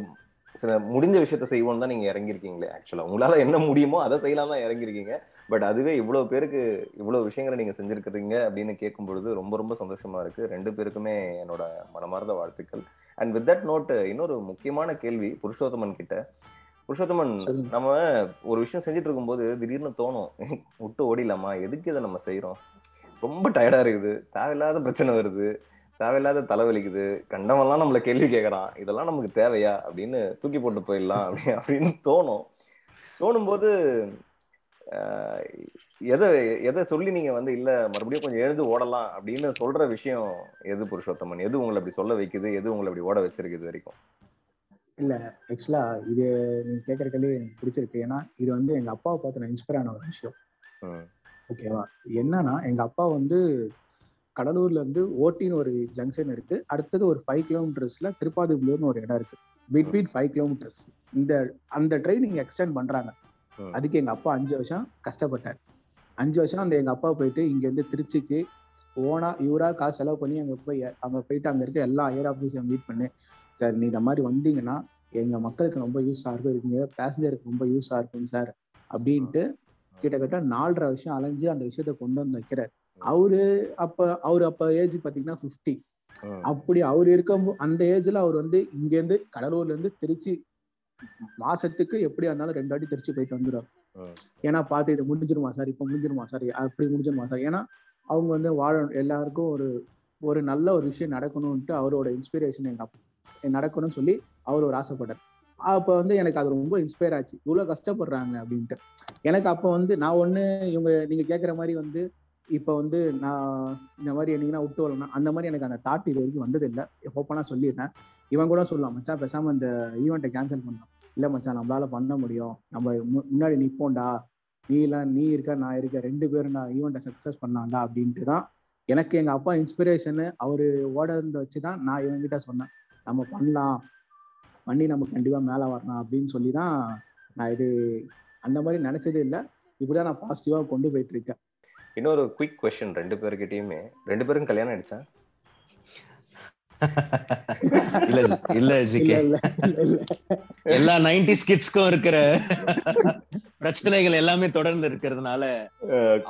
சில முடிஞ்ச விஷயத்த செய்வோம்னு தான் நீங்க இறங்கியிருக்கீங்களே ஆக்சுவலா உங்களால என்ன முடியுமோ அதை செய்யலாம் தான் இறங்கியிருக்கீங்க. பட் அதுவே இவ்வளவு பேருக்கு இவ்வளவு விஷயங்களை நீங்க செஞ்சிருக்கிறீங்க அப்படின்னு கேட்கும் பொழுது ரொம்ப ரொம்ப சந்தோஷமா இருக்கு. ரெண்டு பேருக்குமே என்னோட மனமார்ந்த வாழ்த்துக்கள். அண்ட் வித் தட் நோட் இன்னொரு முக்கியமான கேள்வி புருஷோத்தமன் கிட்ட. புருஷோத்தமன். நம்ம ஒரு விஷயம் செஞ்சுட்டு இருக்கும்போது திடீர்னு தோணும் விட்டு ஓடிலாமா எதுக்கு இதை நம்ம செய்றோம்? ரொம்ப டயர்டா இருக்குது. தேவையில்லாத பிரச்சனை வருது. தேவையில்லாத தலைவலிக்குது. கண்டவன்லாம் நம்மள கேள்வி கேட்கறான். இதெல்லாம் நமக்கு தேவையா? அப்படின்னு தூக்கி போட்டு போயிடலாம் அப்படி அப்படின்னு தோணும். தோணும்போது எதை எதை சொல்லி நீங்க வந்து இல்ல மறுபடியும் கொஞ்சம் எழுந்து ஓடலாம் அப்படின்னு சொல்ற விஷயம் எது புருஷோத்தமன்? எது உங்களை அப்படி சொல்ல வைக்குது? எது உங்களை அப்படி ஓட வச்சிருக்கு இது வரைக்கும் ஆக்சுவலா இது நீங்க கேட்கற கேள்வி எனக்கு பிடிச்சிருக்கு. ஏன்னா இது வந்து எங்க அப்பாவை பார்த்து நான் இன்ஸ்பயர் ஆன ஒரு விஷயம். ம், ஓகேவா என்னன்னா எங்க அப்பா வந்து கடலூர்ல இருந்து ஓட்டின்னு ஒரு ஜங்ஷன் இருக்கு. அடுத்தது ஒரு ஃபைவ் கிலோமீட்டர்ஸ்ல திருப்பாதிபுலூர்னு ஒரு இடம் இருக்கு. பிட்வீன் ஃபைவ் கிலோமீட்டர்ஸ் இந்த அந்த ட்ரெயின் இங்க எக்ஸ்டெண்ட் பண்றாங்க. அதுக்கு எங்க அப்பா அஞ்சு வருஷம் கஷ்டப்பட்டார். அஞ்சு வருஷம் அந்த எங்க அப்பா போயிட்டு இங்க இருந்து திருச்சிக்கு ஓனா இவரா காசு செலவு பண்ணி அங்க போய் அங்க போயிட்டு அங்க இருக்க எல்லா ஏர் ஆஃபீஸையும் மீட் பண்ணி. சார் நீ இந்த மாதிரி வந்தீங்கன்னா எங்க மக்களுக்கு ரொம்ப யூஸா இருக்கும். இருக்கீங்க பேசஞ்சருக்கு ரொம்ப யூஸா இருக்கும் சார். அப்படின்ட்டு கிட்டத்தட்ட நாலரை வருஷம் அலைஞ்சு அந்த விஷயத்த கொண்டு வந்து வைக்கிறார். அவரு அப்ப அவரு அப்ப ஏஜ் பாத்தீங்கன்னா 50 ம், அப்படி அவர் இருக்கும் அந்த ஏஜ்ல அவர் வந்து இங்க இருந்து கடலூர்ல இருந்து திருச்சி மாசத்துக்கு எப்படியா இருந்தாலும் ரெண்டு வாட்டி திருச்சி போயிட்டு வந்துடும். ஏன்னா பார்த்து இது முடிஞ்சிருமா சார்? இப்ப முடிஞ்சிருமா சார்? அப்படி முடிஞ்சிருமா சார்? ஏன்னா அவங்க வந்து வாழ எல்லாருக்கும் ஒரு ஒரு நல்ல ஒரு விஷயம் நடக்கணும்ட்டு அவரோட இன்ஸ்பிரேஷன் எங்க நடக்கணும்னு சொல்லி அவர் ஒரு ஆசைப்பட்டார் அப்போ வந்து எனக்கு அது ரொம்ப இன்ஸ்பயர் ஆச்சு. இவ்வளோ கஷ்டப்படுறாங்க அப்படின்ட்டு. எனக்கு அப்போ வந்து நான் ஒன்று இவங்க நீங்கள் கேட்குற மாதிரி வந்து இப்போ வந்து நான் இந்த மாதிரி என்னைக்குன்னா விட்டு வரலாம் அந்த மாதிரி எனக்கு அந்த தாட் இது வரைக்கும் வந்தது இல்லை. ஓப்பனாக சொல்லிடுறேன். இவன் கூட சொல்லலாம் மச்சான் பேசாமல் அந்த ஈவெண்ட்டை கேன்சல் பண்ணலாம். இல்லை மச்சான் நம்மளால பண்ண முடியும். நம்ம மு- முன்னாடி நிற்போம்டா நீ எல்லாம் நீ இருக்க நான் இருக்க ரெண்டு பேரும் நான் ஈவெண்ட்டை சக்ஸஸ் பண்ணாண்டா அப்படின்ட்டு தான் எனக்கு எங்கள் அப்பா இன்ஸ்பிரேஷனு அவர் ஓட இருந்த வச்சு தான் நான் இவங்கிட்ட சொன்னேன். நம்ம பண்ணலாம். பண்ணி நம்ம கண்டிப்பாக மேலே வரலாம் அப்படின்னு சொல்லி தான் நான் இது அந்த மாதிரி நினச்சதே இல்லை. இப்படி தான் நான் பாசிட்டிவாக கொண்டு போயிட்டு இருக்கேன் இன்னொரு குயிக் கொஸ்டின் ரெண்டு பேர்கிட்டயுமே. ரெண்டு பேரும் கல்யாணம் ஆயிடுச்சா? இல்ல இல்ல ஜிகே. எல்லா நைன்டி கிட்ஸ்க்கும் இருக்கிற பிரச்சனைகள் எல்லாமே தொடர்ந்து இருக்கிறதுனால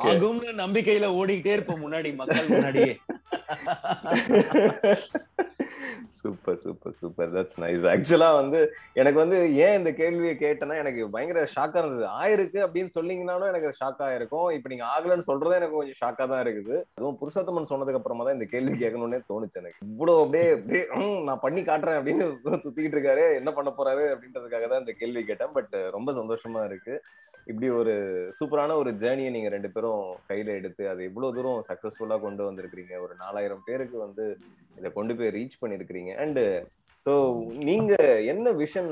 ஆகும்னு நம்பிக்கையில ஓடிக்கிட்டே இருப்போம் முன்னாடி மக்கள் முன்னாடியே. Super super super. That's nice ஆக்சுவலா வந்து எனக்கு வந்து ஏன் இந்த கேள்வியை கேட்டேன்னா எனக்கு பயங்கர ஷாக்கா இருந்தது. ஆயிருக்கு அப்படின்னு சொன்னீங்கனாலும் எனக்கு ஷாக்கா இருக்கும். இப்ப நீங்க ஆகலன்னு சொல்றதே எனக்கு கொஞ்சம் ஷாக்கா தான் இருக்குது. அதுவும் புருஷோத்தமன் சொன்னதுக்கு அப்புறமா தான் இந்த கேள்வி கேட்கணும்னே தோணுச்சு எனக்கு. இவ்வளவு அப்படியே அப்படியே "ம், நான் பண்ணி காட்டுறேன் அப்படின்னு சுத்திக்கிட்டு இருக்காரு. என்ன பண்ண போறாரு அப்படின்றதுக்காக தான் இந்த கேள்வி கேட்டேன். பட் ரொம்ப சந்தோஷமா இருக்கு. இப்படி ஒரு சூப்பரான ஒரு ஜேர்னியை நீங்க ரெண்டு பேரும் கையில எடுத்து அதை இவ்வளவு தூரம் சக்சஸ்ஃபுல்லா கொண்டு வந்திருக்கிறீங்க. ஒரு நாலாயிரம் பேருக்கு வந்து இதை கொண்டு போய் ரீச் பண்ணிருக்கிறீங்க. அண்ட் ஸோ நீங்க என்ன விஷன்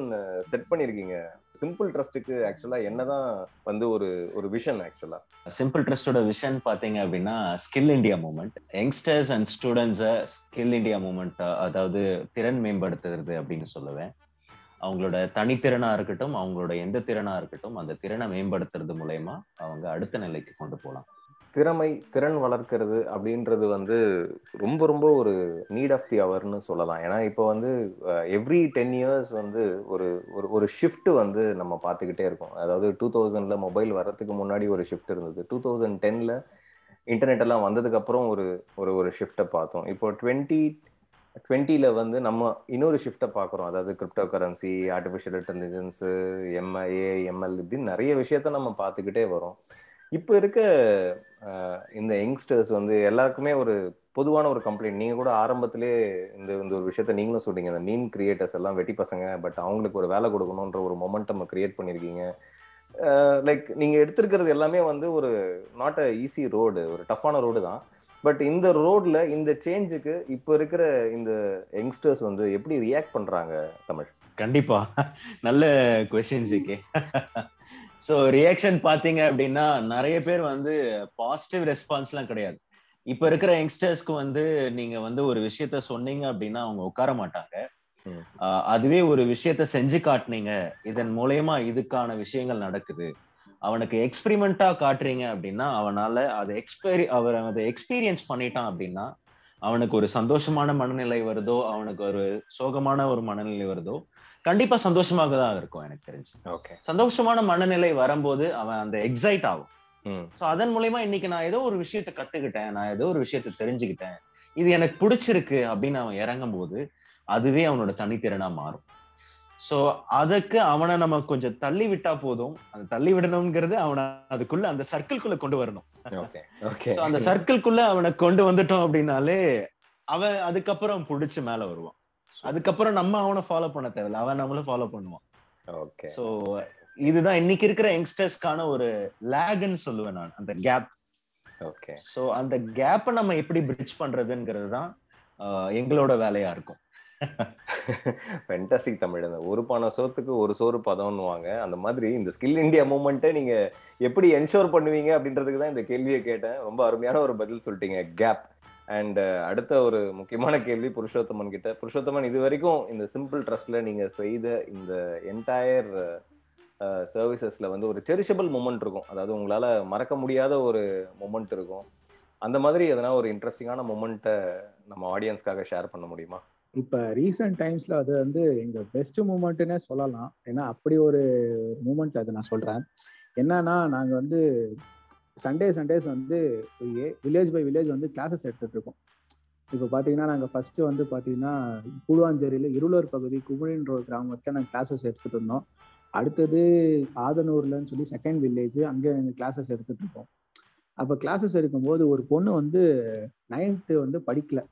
செட் பண்ணிருக்கீங்க? சிம்பிள் ட்ரஸ்ட்டுக்கு ஆக்சுவலா என்னதான் வந்து ஒரு ஒரு விஷன் ஆக்சுவலா சிம்பிள் ட்ரஸ்டோட விஷன் பாத்தீங்க அப்படின்னா skill India movement youngsters and ஸ்டூடெண்ட்ஸை ஸ்கில் இந்தியா மூமெண்ட் அதாவது திறன் மேம்படுத்துறது அப்படின்னு சொல்லுவேன். அவங்களோட தனித்திறனா இருக்கட்டும் அவங்களோட எந்த திறனா இருக்கட்டும் அந்த திறனை மேம்படுத்துறது மூலயமா அவங்க அடுத்த நிலைக்கு கொண்டு போகலாம். திறமை திறன் வளர்க்கிறது அப்படின்றது வந்து ரொம்ப ரொம்ப ஒரு நீட் ஆஃப் தி அவர்னு சொல்லலாம். ஏன்னா இப்போ வந்து எவ்ரி டென் இயர்ஸ் வந்து ஒரு ஒரு ஒரு ஷிஃப்ட் வந்து நம்ம பார்த்துக்கிட்டே இருக்கோம். அதாவது டூ தௌசண்டில் மொபைல் வர்றதுக்கு முன்னாடி ஒரு ஷிஃப்ட் இருந்தது. டூ தௌசண்ட் டென்னில் இன்டர்நெட் எல்லாம் வந்ததுக்கப்புறம் ஒரு ஒரு ஒரு ஷிஃப்ட்டை பார்த்தோம். இப்போ டுவெண்ட்டி டுவெண்ட்டியில் வந்து நம்ம இன்னொரு ஷிஃப்ட்டை பார்க்குறோம். அதாவது crypto currency artificial intelligence MIA ML இப்படின்னு நிறைய விஷயத்த நம்ம பார்த்துக்கிட்டே வரோம். இப்போ இருக்க இந்த யங்ஸ்டர்ஸ் வந்து எல்லாருக்குமே ஒரு பொதுவான ஒரு கம்ப்ளைண்ட் நீங்கள் கூட ஆரம்பத்திலே இந்த இந்த ஒரு விஷயத்த நீங்களும் சொல்றீங்க. இந்த மீன் கிரியேட்டர்ஸ் எல்லாம் வெட்டி பசங்க பட் அவங்களுக்கு ஒரு வேலை கொடுக்கணுன்ற ஒரு மொமெண்டம் கிரியேட் பண்ணியிருக்கீங்க லைக் நீங்கள் எடுத்திருக்கிறது எல்லாமே வந்து ஒரு நாட் அ ஈஸி ரோடு ஒரு டஃப்பான ரோடு தான். பட் இந்த ரோட்ல இந்த சேஞ்சுக்கு இப்போ இருக்கிற இந்த யங்ஸ்டர்ஸ் வந்து எப்படி ரியாக்ட் பண்றாங்க தமிழ்? கண்டிப்பா. நல்ல கொஸ்டின் ஜிகே ஸோ ரியாக்ஷன் பாத்தீங்க அப்படின்னா நிறைய பேர் வந்து பாசிட்டிவ் ரெஸ்பான்ஸ்லாம் கிடையாது. இப்ப இருக்கிற யங்ஸ்டர்ஸ்க்கு வந்து நீங்க வந்து ஒரு விஷயத்த சொன்னீங்க அப்படின்னா அவங்க உட்கார மாட்டாங்க. அதுவே ஒரு விஷயத்த செஞ்சு காட்டுனீங்க. இதன் மூலயமா இதுக்கான விஷயங்கள் நடக்குது. அவனுக்கு எக்ஸ்பிரிமெண்டா காட்டுறீங்க அப்படின்னா அவனால அதை எக்ஸ்பெரி அவர் அதை எக்ஸ்பீரியன்ஸ் பண்ணிட்டான் அப்படின்னா அவனுக்கு ஒரு சந்தோஷமான மனநிலை வருதோ அவனுக்கு ஒரு சோகமான ஒரு மனநிலை வருதோ கண்டிப்பா சந்தோஷமாக தான் இருக்கும் எனக்கு தெரிஞ்சு. ஓகே சந்தோஷமான மனநிலை வரும்போது அவன் அந்த எக்ஸைட் ஆகும். சோ அதன் மூலயமா இன்னைக்கு நான் ஏதோ ஒரு விஷயத்த கத்துக்கிட்டேன் நான் ஏதோ ஒரு விஷயத்த தெரிஞ்சுக்கிட்டேன் இது எனக்கு பிடிச்சிருக்கு அப்படின்னு அவன் இறங்கும் போது அதுவே அவனோட தனித்திறனா மாறும். சோ அதுக்கு அவனை நம்ம கொஞ்சம் தள்ளி விட்டா போதும். அந்த தள்ளி விடணுங்கிறது அவனை அதுக்குள்ள அந்த சர்க்கிள்குள்ள கொண்டு வரணும். Okay okay. சோ அந்த சர்க்கிள்குள்ள அவனை கொண்டு வந்துட்டோம் அப்படின்னாலே அவன் அதுக்கப்புறம் புடிச்சு மேல வருவான். அதுக்கப்புறம் நம்ம அவனை ஃபாலோ பண்ண தேவையில்ல. அவன் நம்மள ஃபாலோ பண்ணுவான். ஓகே. சோ இதுதான் இன்னைக்கு இருக்கிற யங்ஸ்டர்ஸ்க்கான ஒரு லேக்னு சொல்லுவேன் நான் அந்த கேப் ஓகே. சோ அந்த கேப்பை நம்ம எப்படி பிரிட்ஜ் பண்றதுங்கிறது தான் எங்களோட வேலையா இருக்கும். ஃபென்டாஸ்டிக் தமிழ். அந்த ஒரு பானை சோத்துக்கு ஒரு சோறு பதம்னுவாங்க. அந்த மாதிரி இந்த ஸ்கில் இந்தியா மூமெண்ட்டை நீங்க எப்படி என்ஷோர் பண்ணுவீங்க அப்படின்றதுக்கு தான் இந்த கேள்வியை கேட்டேன். ரொம்ப அருமையான ஒரு பதில் சொல்லிட்டீங்க கேப் அண்ட் அடுத்த ஒரு முக்கியமான கேள்வி புருஷோத்தமன் கிட்ட. புருஷோத்தமன் இது வரைக்கும் இந்த சிம்பிள் ட்ரஸ்ட்ல நீங்க செய்த இந்த என்டையர் சர்வீசஸ்ல வந்து ஒரு செரிஷபிள் மூமெண்ட் இருக்கும். அதாவது உங்களால மறக்க முடியாத ஒரு மூமெண்ட் இருக்கும். அந்த மாதிரி எதனா ஒரு இன்ட்ரெஸ்டிங்கான மூமெண்ட்டை நம்ம ஆடியன்ஸ்க்காக ஷேர் பண்ண முடியுமா? இப்போ ரீசெண்ட் டைம்ஸ்ல அது வந்து எங்க பெஸ்ட் மூமெண்ட்னே சொல்லலாம். ஏன்னா அப்படி ஒரு மூமெண்ட் அது நான் சொல்றேன். என்னன்னா நாங்க வந்து சண்டே சண்டேஸ் வந்து வில்லேஜ் பை வில்லேஜ் வந்து கிளாஸஸ் எடுத்துட்டு இருக்கோம் இப்போ பார்த்தீங்கன்னா நாங்கள் ஃபர்ஸ்ட் வந்து பார்த்தீங்கன்னா கூடுவாஞ்சேரியில் இருளூர் பகுதி குமுழின்ற ஒரு கிராமத்தில் நாங்கள் கிளாஸஸ் எடுத்துட்டு இருந்தோம் அடுத்தது ஆதனூர்லன்னு சொல்லி செகண்ட் வில்லேஜ் அங்கே நாங்கள் கிளாஸஸ் எடுத்துட்டு இருக்கோம் அப்போ கிளாஸஸ் எடுக்கும்போது ஒரு பொண்ணு வந்து நைன்த்து வந்து படிக்கல.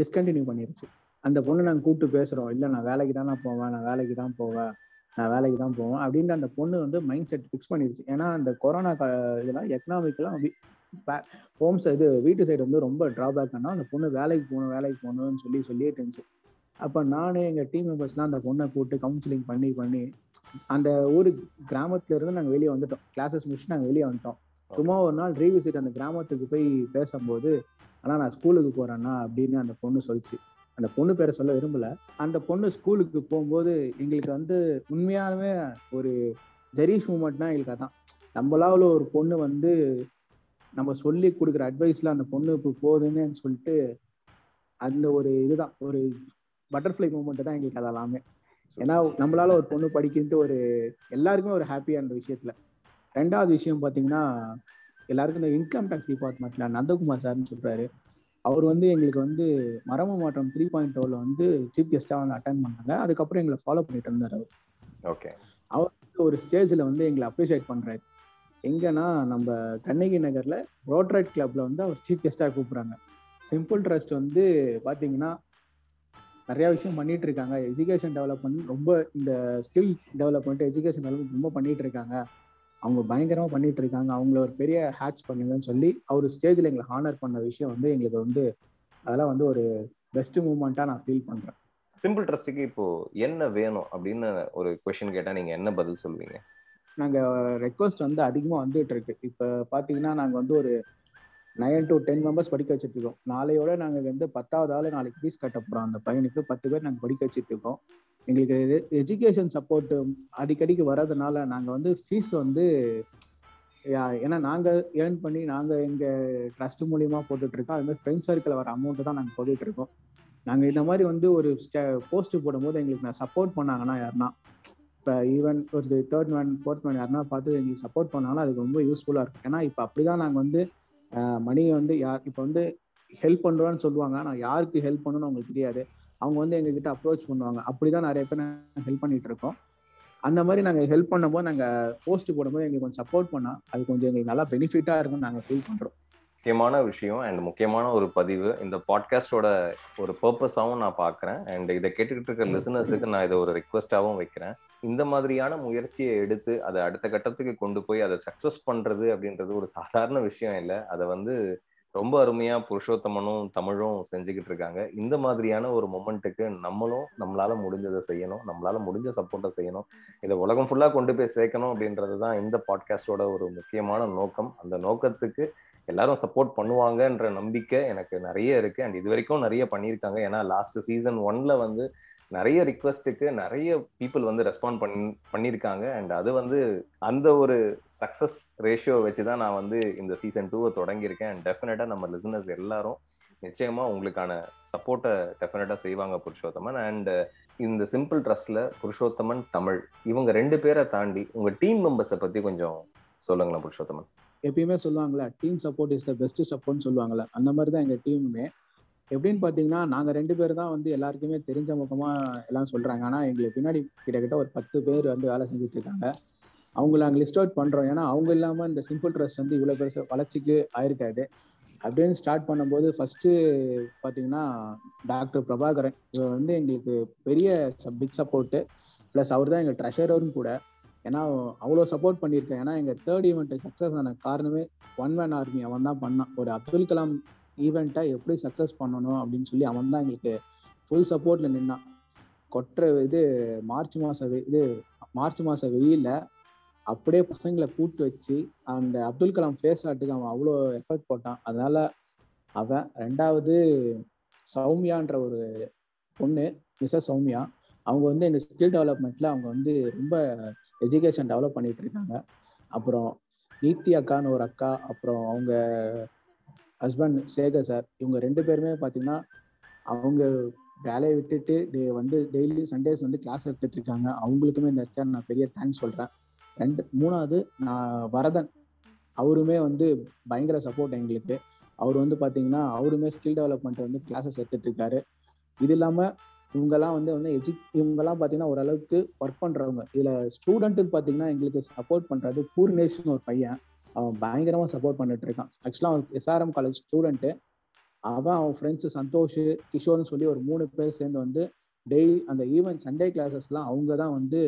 டிஸ்கண்டினியூ பண்ணிருச்சு. அந்த பொண்ணு நாங்கள் கூப்பிட்டு பேசுகிறோம் இல்லை நான் வேலைக்கு தான் நான் போவேன். நான் வேலைக்கு தான் போவேன். நான் வேலைக்கு தான் போவேன். அப்படின்ட்டு அந்த பொண்ணு வந்து மைண்ட் செட் ஃபிக்ஸ் பண்ணிடுச்சு ஏன்னா அந்த கொரோனா இதெல்லாம் எக்கனாமிக்கெல்லாம் ஹோம் சைடு வீட்டு சைடு வந்து ரொம்ப ட்ராபேக் ஆனால் அந்த பொண்ணு வேலைக்கு போகணும் வேலைக்கு போகணும்னு சொல்லி சொல்லியே இருந்துச்சு. அப்போ நானே எங்கள் டீம் மெம்பர்ஸ்லாம் அந்த பொண்ணை கூப்பிட்டு கவுன்சிலிங் பண்ணி பண்ணி அந்த ஊர் கிராமத்துலேருந்து நாங்கள் வெளியே வந்துட்டோம். கிளாஸஸ் முடிச்சு நாங்கள் வெளியே வந்துட்டோம். சும்மா ஒரு நாள் ரீவிசிட் அந்த கிராமத்துக்கு போய் பேசும்போது ஆனால் நான் ஸ்கூலுக்கு போகிறேன்னா அப்படின்னு அந்த பொண்ணு சொல்லிச்சு. அந்த பொண்ணு பேரை சொல்ல விரும்பல. அந்த பொண்ணு ஸ்கூலுக்கு போகும்போது எங்களுக்கு வந்து உண்மையாலுமே ஒரு ஜெரீஷ் மூமெண்ட்னா எங்களுக்கு அதான். நம்மளாவில் ஒரு பொண்ணு வந்து நம்ம சொல்லி கொடுக்குற அட்வைஸ்ல அந்த பொண்ணு இப்போ போகுதுன்னு சொல்லிட்டு அந்த ஒரு இதுதான். ஒரு பட்டர்ஃப்ளை மூமெண்ட் தான் எங்களுக்கு அதெல்லாமே ஏன்னா நம்மளால ஒரு பொண்ணு படிக்கிட்டு ஒரு எல்லாருக்குமே ஒரு ஹாப்பியான விஷயத்துல. ரெண்டாவது விஷயம் பார்த்தீங்கன்னா எல்லாருக்கும் இந்த இன்கம் டேக்ஸ் டிபார்ட்மெண்ட்ல நந்தகுமார் சார்னு சொல்றாரு. அவர் வந்து எங்களுக்கு வந்து மரபு மாற்றம் த்ரீ பாயிண்ட் டோல வந்து சீஃப் கெஸ்டா வந்து அட்டன் பண்ணாங்க. அதுக்கப்புறம் எங்களை ஃபாலோ பண்ணிட்டு இருந்தார் அவர். ஓகே அவர் ஒரு ஸ்டேஜ்ல வந்து எங்களை அப்ரிஷியேட் பண்றாரு. எங்கன்னா நம்ம கண்ணகி நகர்ல ரோட்ரைட் கிளப்ல வந்து அவர் சீஃப் கெஸ்டா கூப்பிடுறாங்க. சிம்பிள் ட்ரஸ்ட் வந்து பாத்தீங்கன்னா நிறைய விஷயம் பண்ணிட்டு இருக்காங்க. எஜுகேஷன் டெவலப்மெண்ட் ரொம்ப இந்த ஸ்கில் டெவலப்மெண்ட் எஜுகேஷன் டெவலப்மெண்ட் ரொம்ப பண்ணிட்டு இருக்காங்க. அவங்க பயங்கரமா பண்ணிட்டு இருக்காங்க. அவங்கள ஒரு பெரிய ஹேட்ச் பண்ணுங்கன்னு சொல்லி அவர் ஸ்டேஜ்ல எங்களை ஹானர் பண்ண விஷயம் வந்து எங்களுக்கு வந்து அதெல்லாம் வந்து ஒரு பெஸ்ட் மூமெண்ட்டா நான் ஃபீல் பண்றேன். சிம்பிள் ட்ரஸ்ட்டுக்கு இப்போ என்ன வேணும் அப்படின்னு ஒரு கொஸ்டின் கேட்டா நீங்க என்ன பதில் சொல்லுவீங்க? நாங்க ரெக்வஸ்ட் வந்து அதிகமா வந்துட்டு இருக்கு. இப்ப பாத்தீங்கன்னா நாங்க வந்து ஒரு நைன் டு டென் மெம்பர்ஸ் படிக்க வச்சுட்டு இருக்கோம் நாளையோட நாங்கள் வந்து பத்தாவது ஆள் நாளைக்கு ஃபீஸ் கட்ட போகிறோம் அந்த பையனுக்கு பத்து பேர் நாங்கள் படிக்க வச்சுட்டு இருக்கோம் எங்களுக்கு எஜுகேஷன் சப்போர்ட் அடிக்கடிக்கு வர்றதுனால நாங்கள் வந்து ஃபீஸ் வந்து ஏன்னா நாங்கள் ஏர்ன் பண்ணி நாங்கள் எங்கள் ட்ரஸ்ட் மூலியமாக போட்டுட்டு இருக்கோம் அது ஃப்ரெண்ட்ஸ் சர்க்கிள் வர அமௌண்ட்டு தான் நாங்கள் போட்டுட்ருக்கோம் நாங்கள் இந்த மாதிரி வந்து ஒரு போஸ்ட் போடும்போது எங்களுக்கு நான் சப்போர்ட் பண்ணாங்கன்னா யாருன்னா இப்போ ஈவன் ஒரு தேர்ட் மேன் ஃபோர்த் மேன் யாருன்னா பார்த்து எங்களுக்கு சப்போர்ட் பண்ணாலும் அதுக்கு ரொம்ப யூஸ்ஃபுல்லாக இருக்கும். ஏன்னா இப்போ அப்படிதான் நாங்கள் வந்து மணியை வந்து யார் இப்போ வந்து ஹெல்ப் பண்ணுறோன்னு சொல்லுவாங்க. ஆனால் யாருக்கு ஹெல்ப் பண்ணணும்னு அவங்களுக்கு தெரியாது. அவங்க வந்து எங்ககிட்ட அப்ரோச் பண்ணுவாங்க. அப்படி தான் நிறைய பேர் நாங்கள் ஹெல்ப் பண்ணிட்டு இருக்கோம். அந்த மாதிரி நாங்கள் ஹெல்ப் பண்ணும்போது நாங்கள் போஸ்ட் போடும்போது எங்களுக்கு கொஞ்சம் சப்போர்ட் பண்ணால் அது கொஞ்சம் எங்களுக்கு நல்லா பெனிஃபிட்டாக இருக்கும்னு நாங்கள் ஃபீல் பண்ணுறோம் முக்கியமான விஷயம் அண்ட் முக்கியமான ஒரு பதிவு. இந்த பாட்காஸ்டோட ஒரு பர்பஸாகவும் நான் பார்க்குறேன். அண்ட் இதை கேட்டுக்கிட்டு இருக்க லிசனர்ஸுக்கு நான் இதை ஒரு ரிக்வெஸ்டாகவும் வைக்கிறேன். இந்த மாதிரியான முயற்சியை எடுத்து அதை அடுத்த கட்டத்துக்கு கொண்டு போய் அதை சக்ஸஸ் பண்ணுறது அப்படின்றது ஒரு சாதாரண விஷயம் இல்லை. அதை வந்து ரொம்ப அருமையாக புருஷோத்தமனும் தமிழும் செஞ்சுக்கிட்டு இருக்காங்க. இந்த மாதிரியான ஒரு மொமெண்ட்டுக்கு நம்மளும் நம்மளால முடிஞ்சதை செய்யணும். நம்மளால முடிஞ்ச சப்போர்ட்டை செய்யணும். இதை உலகம் ஃபுல்லாக கொண்டு போய் சேர்க்கணும் அப்படின்றது தான் இந்த பாட்காஸ்டோட ஒரு முக்கியமான நோக்கம். அந்த நோக்கத்துக்கு எல்லாரும் சப்போர்ட் பண்ணுவாங்கன்ற நம்பிக்கை எனக்கு நிறைய இருக்கு. அண்ட் இது வரைக்கும் நிறைய பண்ணியிருக்காங்க. ஏன்னா லாஸ்ட் சீசன் ஒன்ல வந்து நிறைய ரிக்வஸ்ட்டுக்கு நிறைய பீப்புள் வந்து ரெஸ்பாண்ட் பண்ணி பண்ணியிருக்காங்க. அண்ட் அது வந்து அந்த ஒரு சக்ஸஸ் ரேஷியோ வச்சு தான் நான் வந்து இந்த சீசன் டூவை தொடங்கியிருக்கேன். அண்ட் டெஃபினட்டாக நம்ம லிசனர்ஸ் எல்லாரும் நிச்சயமா உங்களுக்கான சப்போர்ட்டை டெஃபினட்டாக செய்வாங்க புருஷோத்தமன். அண்ட் இந்த சிம்பிள் ட்ரஸ்ட்ல புருஷோத்தமன் தமிழ் இவங்க ரெண்டு பேரை தாண்டி உங்க டீம் மெம்பர்ஸை பத்தி கொஞ்சம் சொல்லுங்களேன் புருஷோத்தமன். எப்பயுமே சொல்லுவாங்களே team support is the best சப்போர்ட்னு சொல்லுவாங்கல்ல. அந்த மாதிரி தான் எங்கள் டீமுமே எப்படின்னு பார்த்தீங்கன்னா நாங்கள் ரெண்டு பேர் தான் வந்து எல்லாருக்குமே தெரிஞ்ச முகமாக எல்லாம் சொல்கிறாங்க ஆனால் எங்களுக்கு பின்னாடி கிட்டத்தட்ட ஒரு பத்து பேர் வந்து வேலை செஞ்சுட்டு இருக்காங்க அவங்கள நாங்கள் லிஸ்ட் அவுட் பண்ணுறோம் ஏன்னா அவங்க இல்லாமல் இந்த சிம்பிள் ட்ரஸ்ட் வந்து இவ்வளோ பெருசு வளர்ச்சிக்கு ஆயிருக்காது. அப்படின்னு ஸ்டார்ட் பண்ணும்போது ஃபர்ஸ்ட்டு பார்த்தீங்கன்னா டாக்டர் பிரபாகரன். இவர் வந்து எங்களுக்கு பெரிய பிக் சப்போர்ட்டு ப்ளஸ் அவர் தான் எங்கள் ட்ரெஷரரும் கூட. ஏன்னா அவ்வளோ சப்போர்ட் பண்ணியிருக்கேன். ஏன்னா எங்கள் தேர்ட் ஈவெண்ட் சக்ஸஸ் ஆன காரணமே ஒன் மேன் ஆர்மி அவன் தான் பண்ணான். ஒரு அப்துல் கலாம் ஈவெண்ட்டை எப்படி சக்ஸஸ் பண்ணணும் அப்படின்னு சொல்லி அவன் தான் எங்களுக்கு ஃபுல் சப்போர்ட்டில் நின்னான். கொட்டுற இது மார்ச் மாதம் இது மார்ச் மாதம் வெயிலில் அப்படியே பசங்களை கூட்டு வச்சு அந்த அப்துல் கலாம் ஃபேஸ் ஆட்டுக்கு அவன் அவ்வளோ எஃபர்ட் போட்டான். அதனால அவன் ரெண்டாவது சௌமியான்ற ஒரு பொண்ணு மிஸ்ஸஸ் சௌமியா. அவங்க வந்து எங்கள் ஸ்கில் டெவலப்மெண்ட்டில் அவங்க வந்து ரொம்ப எஜுகேஷன் டெவலப் பண்ணிட்டு இருக்காங்க அப்புறம் நீத்தி அக்கான்னு ஒரு அக்கா அப்புறம் அவங்க ஹஸ்பண்ட் சேகர் சார் இவங்க ரெண்டு பேருமே பார்த்தீங்கன்னா அவங்க வேலையை விட்டுட்டு டே வந்து டெய்லி சண்டேஸ் வந்து கிளாஸ் எடுத்துட்டு இருக்காங்க அவங்களுக்குமே இந்த இடத்துல நான் பெரிய தேங்க்ஸ் சொல்கிறேன் ரெண்டு மூணாவது நான் வரதன். அவருமே வந்து பயங்கர சப்போர்ட் எங்களுக்கு. அவர் வந்து பார்த்தீங்கன்னா அவருமே ஸ்கில் டெவலப்மெண்ட் வந்து கிளாஸஸ் எடுத்துட்டு இருக்காரு இது இல்லாமல் இவங்கெல்லாம் வந்து வந்து எஜு இவங்கெல்லாம் பார்த்தீங்கன்னா ஓரளவுக்கு ஒர்க் பண்ணுறவங்க இதில் ஸ்டூடெண்ட்டுன்னு பார்த்தீங்கன்னா எங்களுக்கு சப்போர்ட் பண்ணுறது பூர்ணேஷ்னு ஒரு பையன். அவன் பயங்கரமாக சப்போர்ட் பண்ணிட்டு இருக்கான். ஆக்சுவலாக அவன் எஸ்ஆர்எம் காலேஜ் ஸ்டூடெண்ட்டு அவன் அவன் ஃப்ரெண்ட்ஸு சந்தோஷ் கிஷோர்னு சொல்லி ஒரு மூணு பேர் சேர்ந்து வந்து டெய்லி அந்த ஈவன் சண்டே கிளாஸஸ்லாம் அவங்க தான் வந்து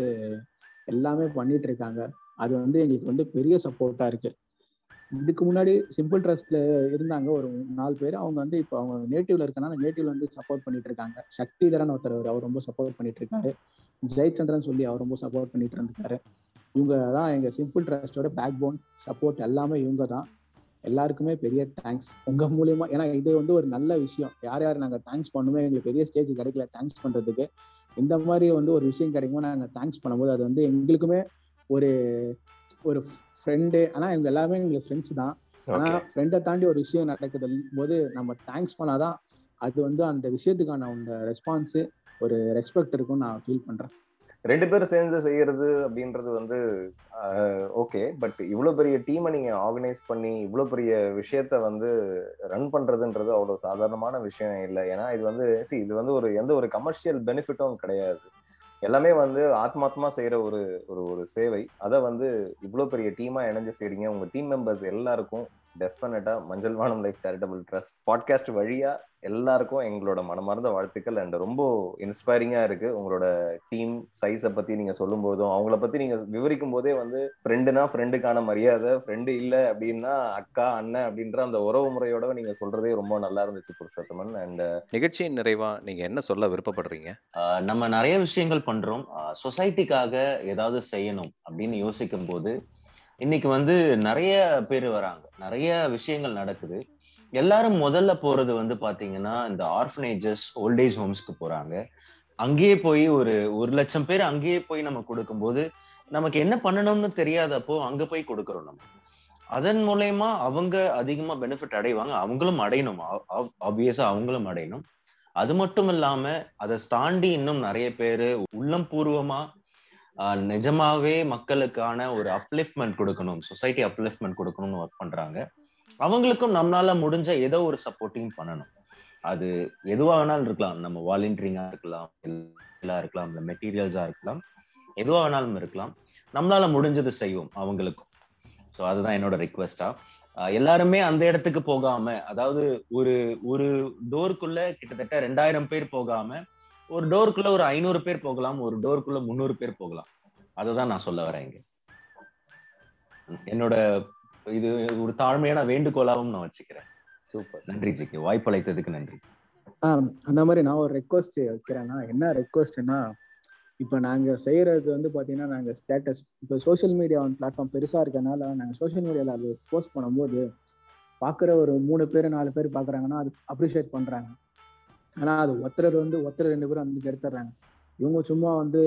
எல்லாமே பண்ணிட்டு இருக்காங்க. அது வந்து எங்களுக்கு வந்து பெரிய சப்போர்ட்டாக இருக்குது இதுக்கு முன்னாடி சிம்பிள் ட்ரஸ்ட்ல இருந்தாங்க. ஒரு நாலு பேர். அவங்க வந்து இப்போ அவங்க நேட்டிவ்ல இருக்கனால நேட்டிவ்ல வந்து சப்போர்ட் பண்ணிட்டு இருக்காங்க. சக்திதரன் ஒருத்தர் அவர் ரொம்ப சப்போர்ட் பண்ணிட்டு இருக்காரு. ஜெயச்சந்திரன் சொல்லி அவர் ரொம்ப சப்போர்ட் பண்ணிட்டு இருந்திருக்காரு. இவங்க தான் எங்க சிம்பிள் ட்ரஸ்டோட பேக் போன் சப்போர்ட் எல்லாமே இவங்க தான். எல்லாருக்குமே பெரிய தேங்க்ஸ் உங்க மூலியமா ஏன்னா இது வந்து ஒரு நல்ல விஷயம். யார் யார் நாங்க தேங்க்ஸ் பண்ணுமே எங்களுக்கு பெரிய ஸ்டேஜ் கிடைக்கல தேங்க்ஸ் பண்றதுக்கு. இந்த மாதிரி வந்து ஒரு விஷயம் கிடைக்குமோ நாங்க தேங்க்ஸ் பண்ணும்போது அது வந்து எங்களுக்குமே ஒரு ஒரு ஃப்ரெண்டு ஆனா இவங்க எல்லாமே எங்களுக்கு ஃப்ரெண்ட்ஸ் தான். ஆனா ஃப்ரெண்டை தாண்டி ஒரு விஷயம் நடக்குது போது நம்ம தேங்க்ஸ் பண்ணாதான் அது வந்து அந்த விஷயத்துக்கான அந்த ரெஸ்பான்ஸ் ஒரு ரெஸ்பெக்ட் இருக்கும்னு நான் ஃபீல் பண்றேன். ரெண்டு பேரும் சேர்ந்து செய்யறது அப்படின்றது வந்து ஓகே பட் இவ்வளவு பெரிய டீமை நீங்க ஆர்கனைஸ் பண்ணி இவ்வளவு பெரிய விஷயத்த வந்து ரன் பண்றதுன்றது அவ்வளவு சாதாரணமான விஷயம் இல்லை. ஏன்னா இது வந்து சி இது வந்து ஒரு எந்த ஒரு கமர்ஷியல் பெனிஃபிட்டும் கிடையாது. எல்லாமே வந்து ஆத்மாத்மா செய்யற ஒரு ஒரு ஒரு சேவை. அதை வந்து இவ்வளவு பெரிய டீமா இணைஞ்சு செய்றீங்க. உங்க டீம் மெம்பர்ஸ் எல்லாருக்கும் டெஃபினட்டா மஞ்சள் வானம் லைஃப் சேரிட்டபிள் ட்ரஸ்ட் பாட்காஸ்ட் வழியா எல்லாருக்கும் எங்களோட மனமார்ந்த வாழ்த்துக்கள். அண்ட் ரொம்ப இன்ஸ்பைரிங்கா இருக்கு. உங்களோட டீம் சைஸை பத்தி நீங்க சொல்லும் போதும் அவங்கள பத்தி நீங்க விவரிக்கும் போதே வந்து ஃப்ரெண்டுனா ஃப்ரெண்டுக்கான மரியாதை ஃப்ரெண்டு இல்ல அப்படின்னா அக்கா அண்ணன் அப்படின்ற அந்த உறவு முறையோட நீங்க சொல்றதே ரொம்ப நல்லா இருந்துச்சு புருஷோத்தமன். அண்ட் நிகழ்ச்சியின் நிறைவா நீங்க என்ன சொல்ல விருப்பப்படுறீங்க? ஆஹ் நம்ம நிறைய விஷயங்கள் பண்றோம். சொசைட்டிக்காக ஏதாவது செய்யணும் அப்படின்னு யோசிக்கும் போது இன்னைக்கு வந்து நிறைய பேர் வராங்க. நிறைய விஷயங்கள் நடக்குது. எல்லாரும் முதல்ல போறது வந்து பாத்தீங்கன்னா இந்த ஆர்ஃபனேஜஸ் ஓல்டேஜ் ஹோம்ஸ்க்கு போறாங்க. அங்கேயே போய் ஒரு ஒரு லட்சம் பேர் அங்கேயே போய் நம்ம கொடுக்கும்போது நமக்கு என்ன பண்ணணும்னு தெரியாதப்போ அங்க போய் கொடுக்குறோம் நம்ம. அதன் மூலயமா அவங்க அதிகமா பெனிஃபிட் அடைவாங்க. அவங்களும் அடையணும். ஆப்வியஸா அவங்களும் அடையணும். அது மட்டும் இல்லாம அதை தாண்டி இன்னும் நிறைய பேரு உள்ளம் பூர்வமா நிஜமாவே மக்களுக்கான ஒரு அப்லிஃப்ட்மெண்ட் கொடுக்கணும். சொசைட்டி அப்லிஃப்ட்மெண்ட் கொடுக்கணும்னு ஒர்க் பண்றாங்க. அவங்களுக்கும் நம்மளால முடிஞ்ச ஏதோ ஒரு சப்போர்ட்டிங் பண்ணணும். அது எதுவா வேணாலும் இருக்கலாம். நம்ம வாலண்டியரிங்கா இருக்கலாம் இல்ல இருக்கலாம் இல்ல மெட்டீரியல்ஸா இருக்கலாம். எதுவா வேணாலும் இருக்கலாம். நம்மளால முடிஞ்சது செய்வோம் அவங்களுக்கும். ஸோ அதுதான் என்னோட ரிக்வெஸ்டா எல்லாருமே அந்த இடத்துக்கு போகாம அதாவது ஒரு ஒரு டோருக்குள்ள கிட்டத்தட்ட ரெண்டாயிரம் பேர் போகாம ஒரு டோருக்குள்ள ஒரு ஐநூறு பேர் போகலாம் ஒரு டோருக்குள்ள முந்நூறு பேர் போகலாம். அதுதான் நான் சொல்ல வரேன் இங்க. என்னோட இது ஒரு தாழ்மையான வேண்டுகோளாகவும் நான் வச்சுக்கிறேன். சூப்பர் நன்றி ஜிக்கு. வாய்ப்பளித்ததுக்கு நன்றி. ஆஹ் அந்த மாதிரி நான் ஒரு ரெக்வஸ்ட் வைக்கிறேன்னா என்ன ரெக்வஸ்ட்னா இப்போ நாங்க செய்யறது வந்து பாத்தீங்கன்னா நாங்க ஸ்டேட்டஸ் இப்போ சோஷியல் மீடியா பிளாட்ஃபார்ம் பெருசா இருக்கனால நாங்க சோஷியல் மீடியால அது போஸ்ட் பண்ணும்போது பாக்குற ஒரு மூணு பேர் நாலு பேர் பாக்குறாங்கன்னா அது அப்ரிஷியேட் பண்றாங்க. ஆனா அது ஒருத்தர் வந்து ஒருத்தர் ரெண்டு பேரும் வந்து எடுத்துடுறாங்க. இவங்க சும்மா வந்து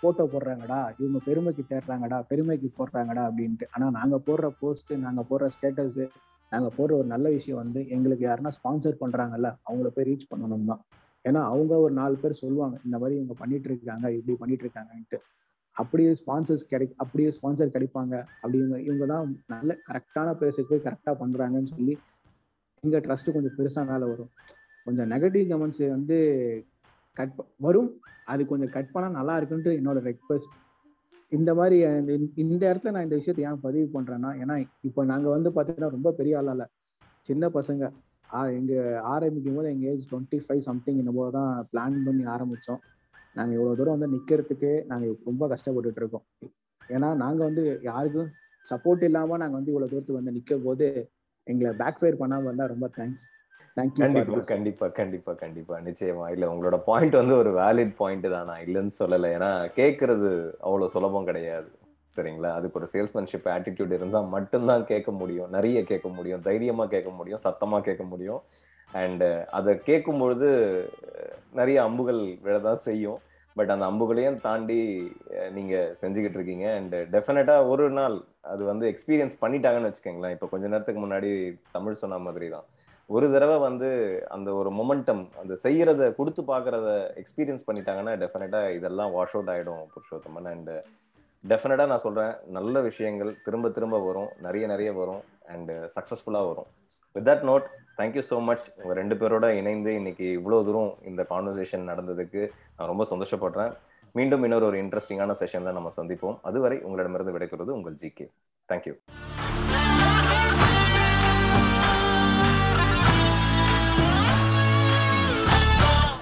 போட்டோ போடுறாங்கடா இவங்க பெருமைக்கு தேடுறாங்கடா பெருமைக்கு போடுறாங்கடா அப்படின்ட்டு. ஆனால் நாங்கள் போடுற போஸ்ட் நாங்கள் போடுற ஸ்டேட்டஸ் நாங்கள் போடுற ஒரு நல்ல விஷயம் வந்து எங்களுக்கு யாருன்னா ஸ்பான்சர் பண்ணுறாங்கல்ல அவங்கள போய் ரீச் பண்ணணும் தான் ஏன்னா அவங்க ஒரு நாலு பேர் சொல்லுவாங்க இந்த மாதிரி இவங்க பண்ணிட்டு இருக்காங்க இப்படி பண்ணிட்டு இருக்காங்கன்ட்டு. அப்படியே ஸ்பான்சர்ஸ் கிடை அப்படியே ஸ்பான்சர் கிடைப்பாங்க. அப்படி இவங்க இவங்க தான் நல்ல கரெக்டான பேசுக்கு கரெக்டாக பண்ணுறாங்கன்னு சொல்லி இங்கே ட்ரஸ்ட்டு கொஞ்சம் பெருசாக மேலே வரும். கொஞ்சம் நெகட்டிவ் கமெண்ட்ஸ் வந்து கட் வரும். அது கொஞ்சம் கட் பண்ணால் நல்லா இருக்குன்ட்டு என்னோட ரெக்வஸ்ட் இந்த மாதிரி இந்த இடத்துல நான் இந்த விஷயத்தை ஏன் பதிவு பண்ணுறேன்னா ஏன்னா இப்போ நாங்கள் வந்து பார்த்தீங்கன்னா ரொம்ப பெரிய ஆளா சின்ன பசங்க. எங்க ஆரம்பிக்கும் போது எங்க ஏஜ் டுவெண்ட்டி ஃபைவ் சம்திங் போது தான் பிளான் பண்ணி ஆரம்பிச்சோம். நாங்கள் இவ்வளோ தூரம் வந்து நிற்கிறதுக்கு நாங்கள் ரொம்ப கஷ்டப்பட்டுட்டு இருக்கோம். ஏன்னா நாங்கள் வந்து யாருக்கும் சப்போர்ட் இல்லாமல் நாங்கள் வந்து இவ்வளோ தூரத்துக்கு வந்து நிற்கும் போது எங்களை பேக் பண்ணாமல் இருந்தால் ரொம்ப தேங்க்ஸ் கண்டிப்பா கண்டிப்பா கண்டிப்பா கண்டிப்பா. நிச்சயமா. இல்ல உங்களோட பாயிண்ட் வந்து ஒரு வேலிட் பாயிண்ட் தான். நான் இல்லைன்னு சொல்லலை. ஏன்னா கேட்கறது அவ்வளவு சுலபம் கிடையாது. சரிங்களா? அதுக்கு ஒரு சேல்ஸ்மேன்ஷிப் ஆட்டிடியூட் இருந்தா மட்டும்தான் கேட்க முடியும். நிறைய கேட்க முடியும். தைரியமா கேட்க முடியும். சத்தமா கேட்க முடியும். அண்ட் அதை கேட்கும் பொழுது நிறைய அம்புகள் விழதான் செய்யும். பட் அந்த அம்புகளையும் தாண்டி நீங்க செஞ்சுக்கிட்டு இருக்கீங்க. அண்ட் டெஃபினட்டா ஒரு நாள் அது வந்து எக்ஸ்பீரியன்ஸ் பண்ணிட்டாங்கன்னு வச்சுக்கோங்களேன். இப்போ கொஞ்ச நேரத்துக்கு முன்னாடி தமிழ் சொன்ன மாதிரி தான். ஒரு தடவை வந்து அந்த ஒரு மொமெண்டம் அந்த செய்யறத கொடுத்து பாக்குறத எக்ஸ்பீரியன்ஸ் பண்ணிட்டாங்கன்னா டெஃபினட்டா இதெல்லாம் வாஷ் அவுட் ஆயிடும் புருஷோத்தமன். அண்ட் டெஃபினட்டா நான் சொல்றேன் நல்ல விஷயங்கள் திரும்ப திரும்ப வரும் நிறைய நிறைய வரும் அண்ட் சக்சஸ்ஃபுல்லா வரும். With that note thank you so much உங்க ரெண்டு பேரோட இணைந்து இன்னைக்கு இவ்வளோ தூரம் இந்த கான்வர்சேஷன் நடந்ததுக்கு நான் ரொம்ப சந்தோஷப்படுறேன். மீண்டும் இன்னொரு ஒரு இன்ட்ரெஸ்டிங்கான செஷன்ல நம்ம சந்திப்போம். அதுவரை உங்களிடமிருந்து விடைக்கிறது உங்கள் ஜி கே. தேங்க்யூ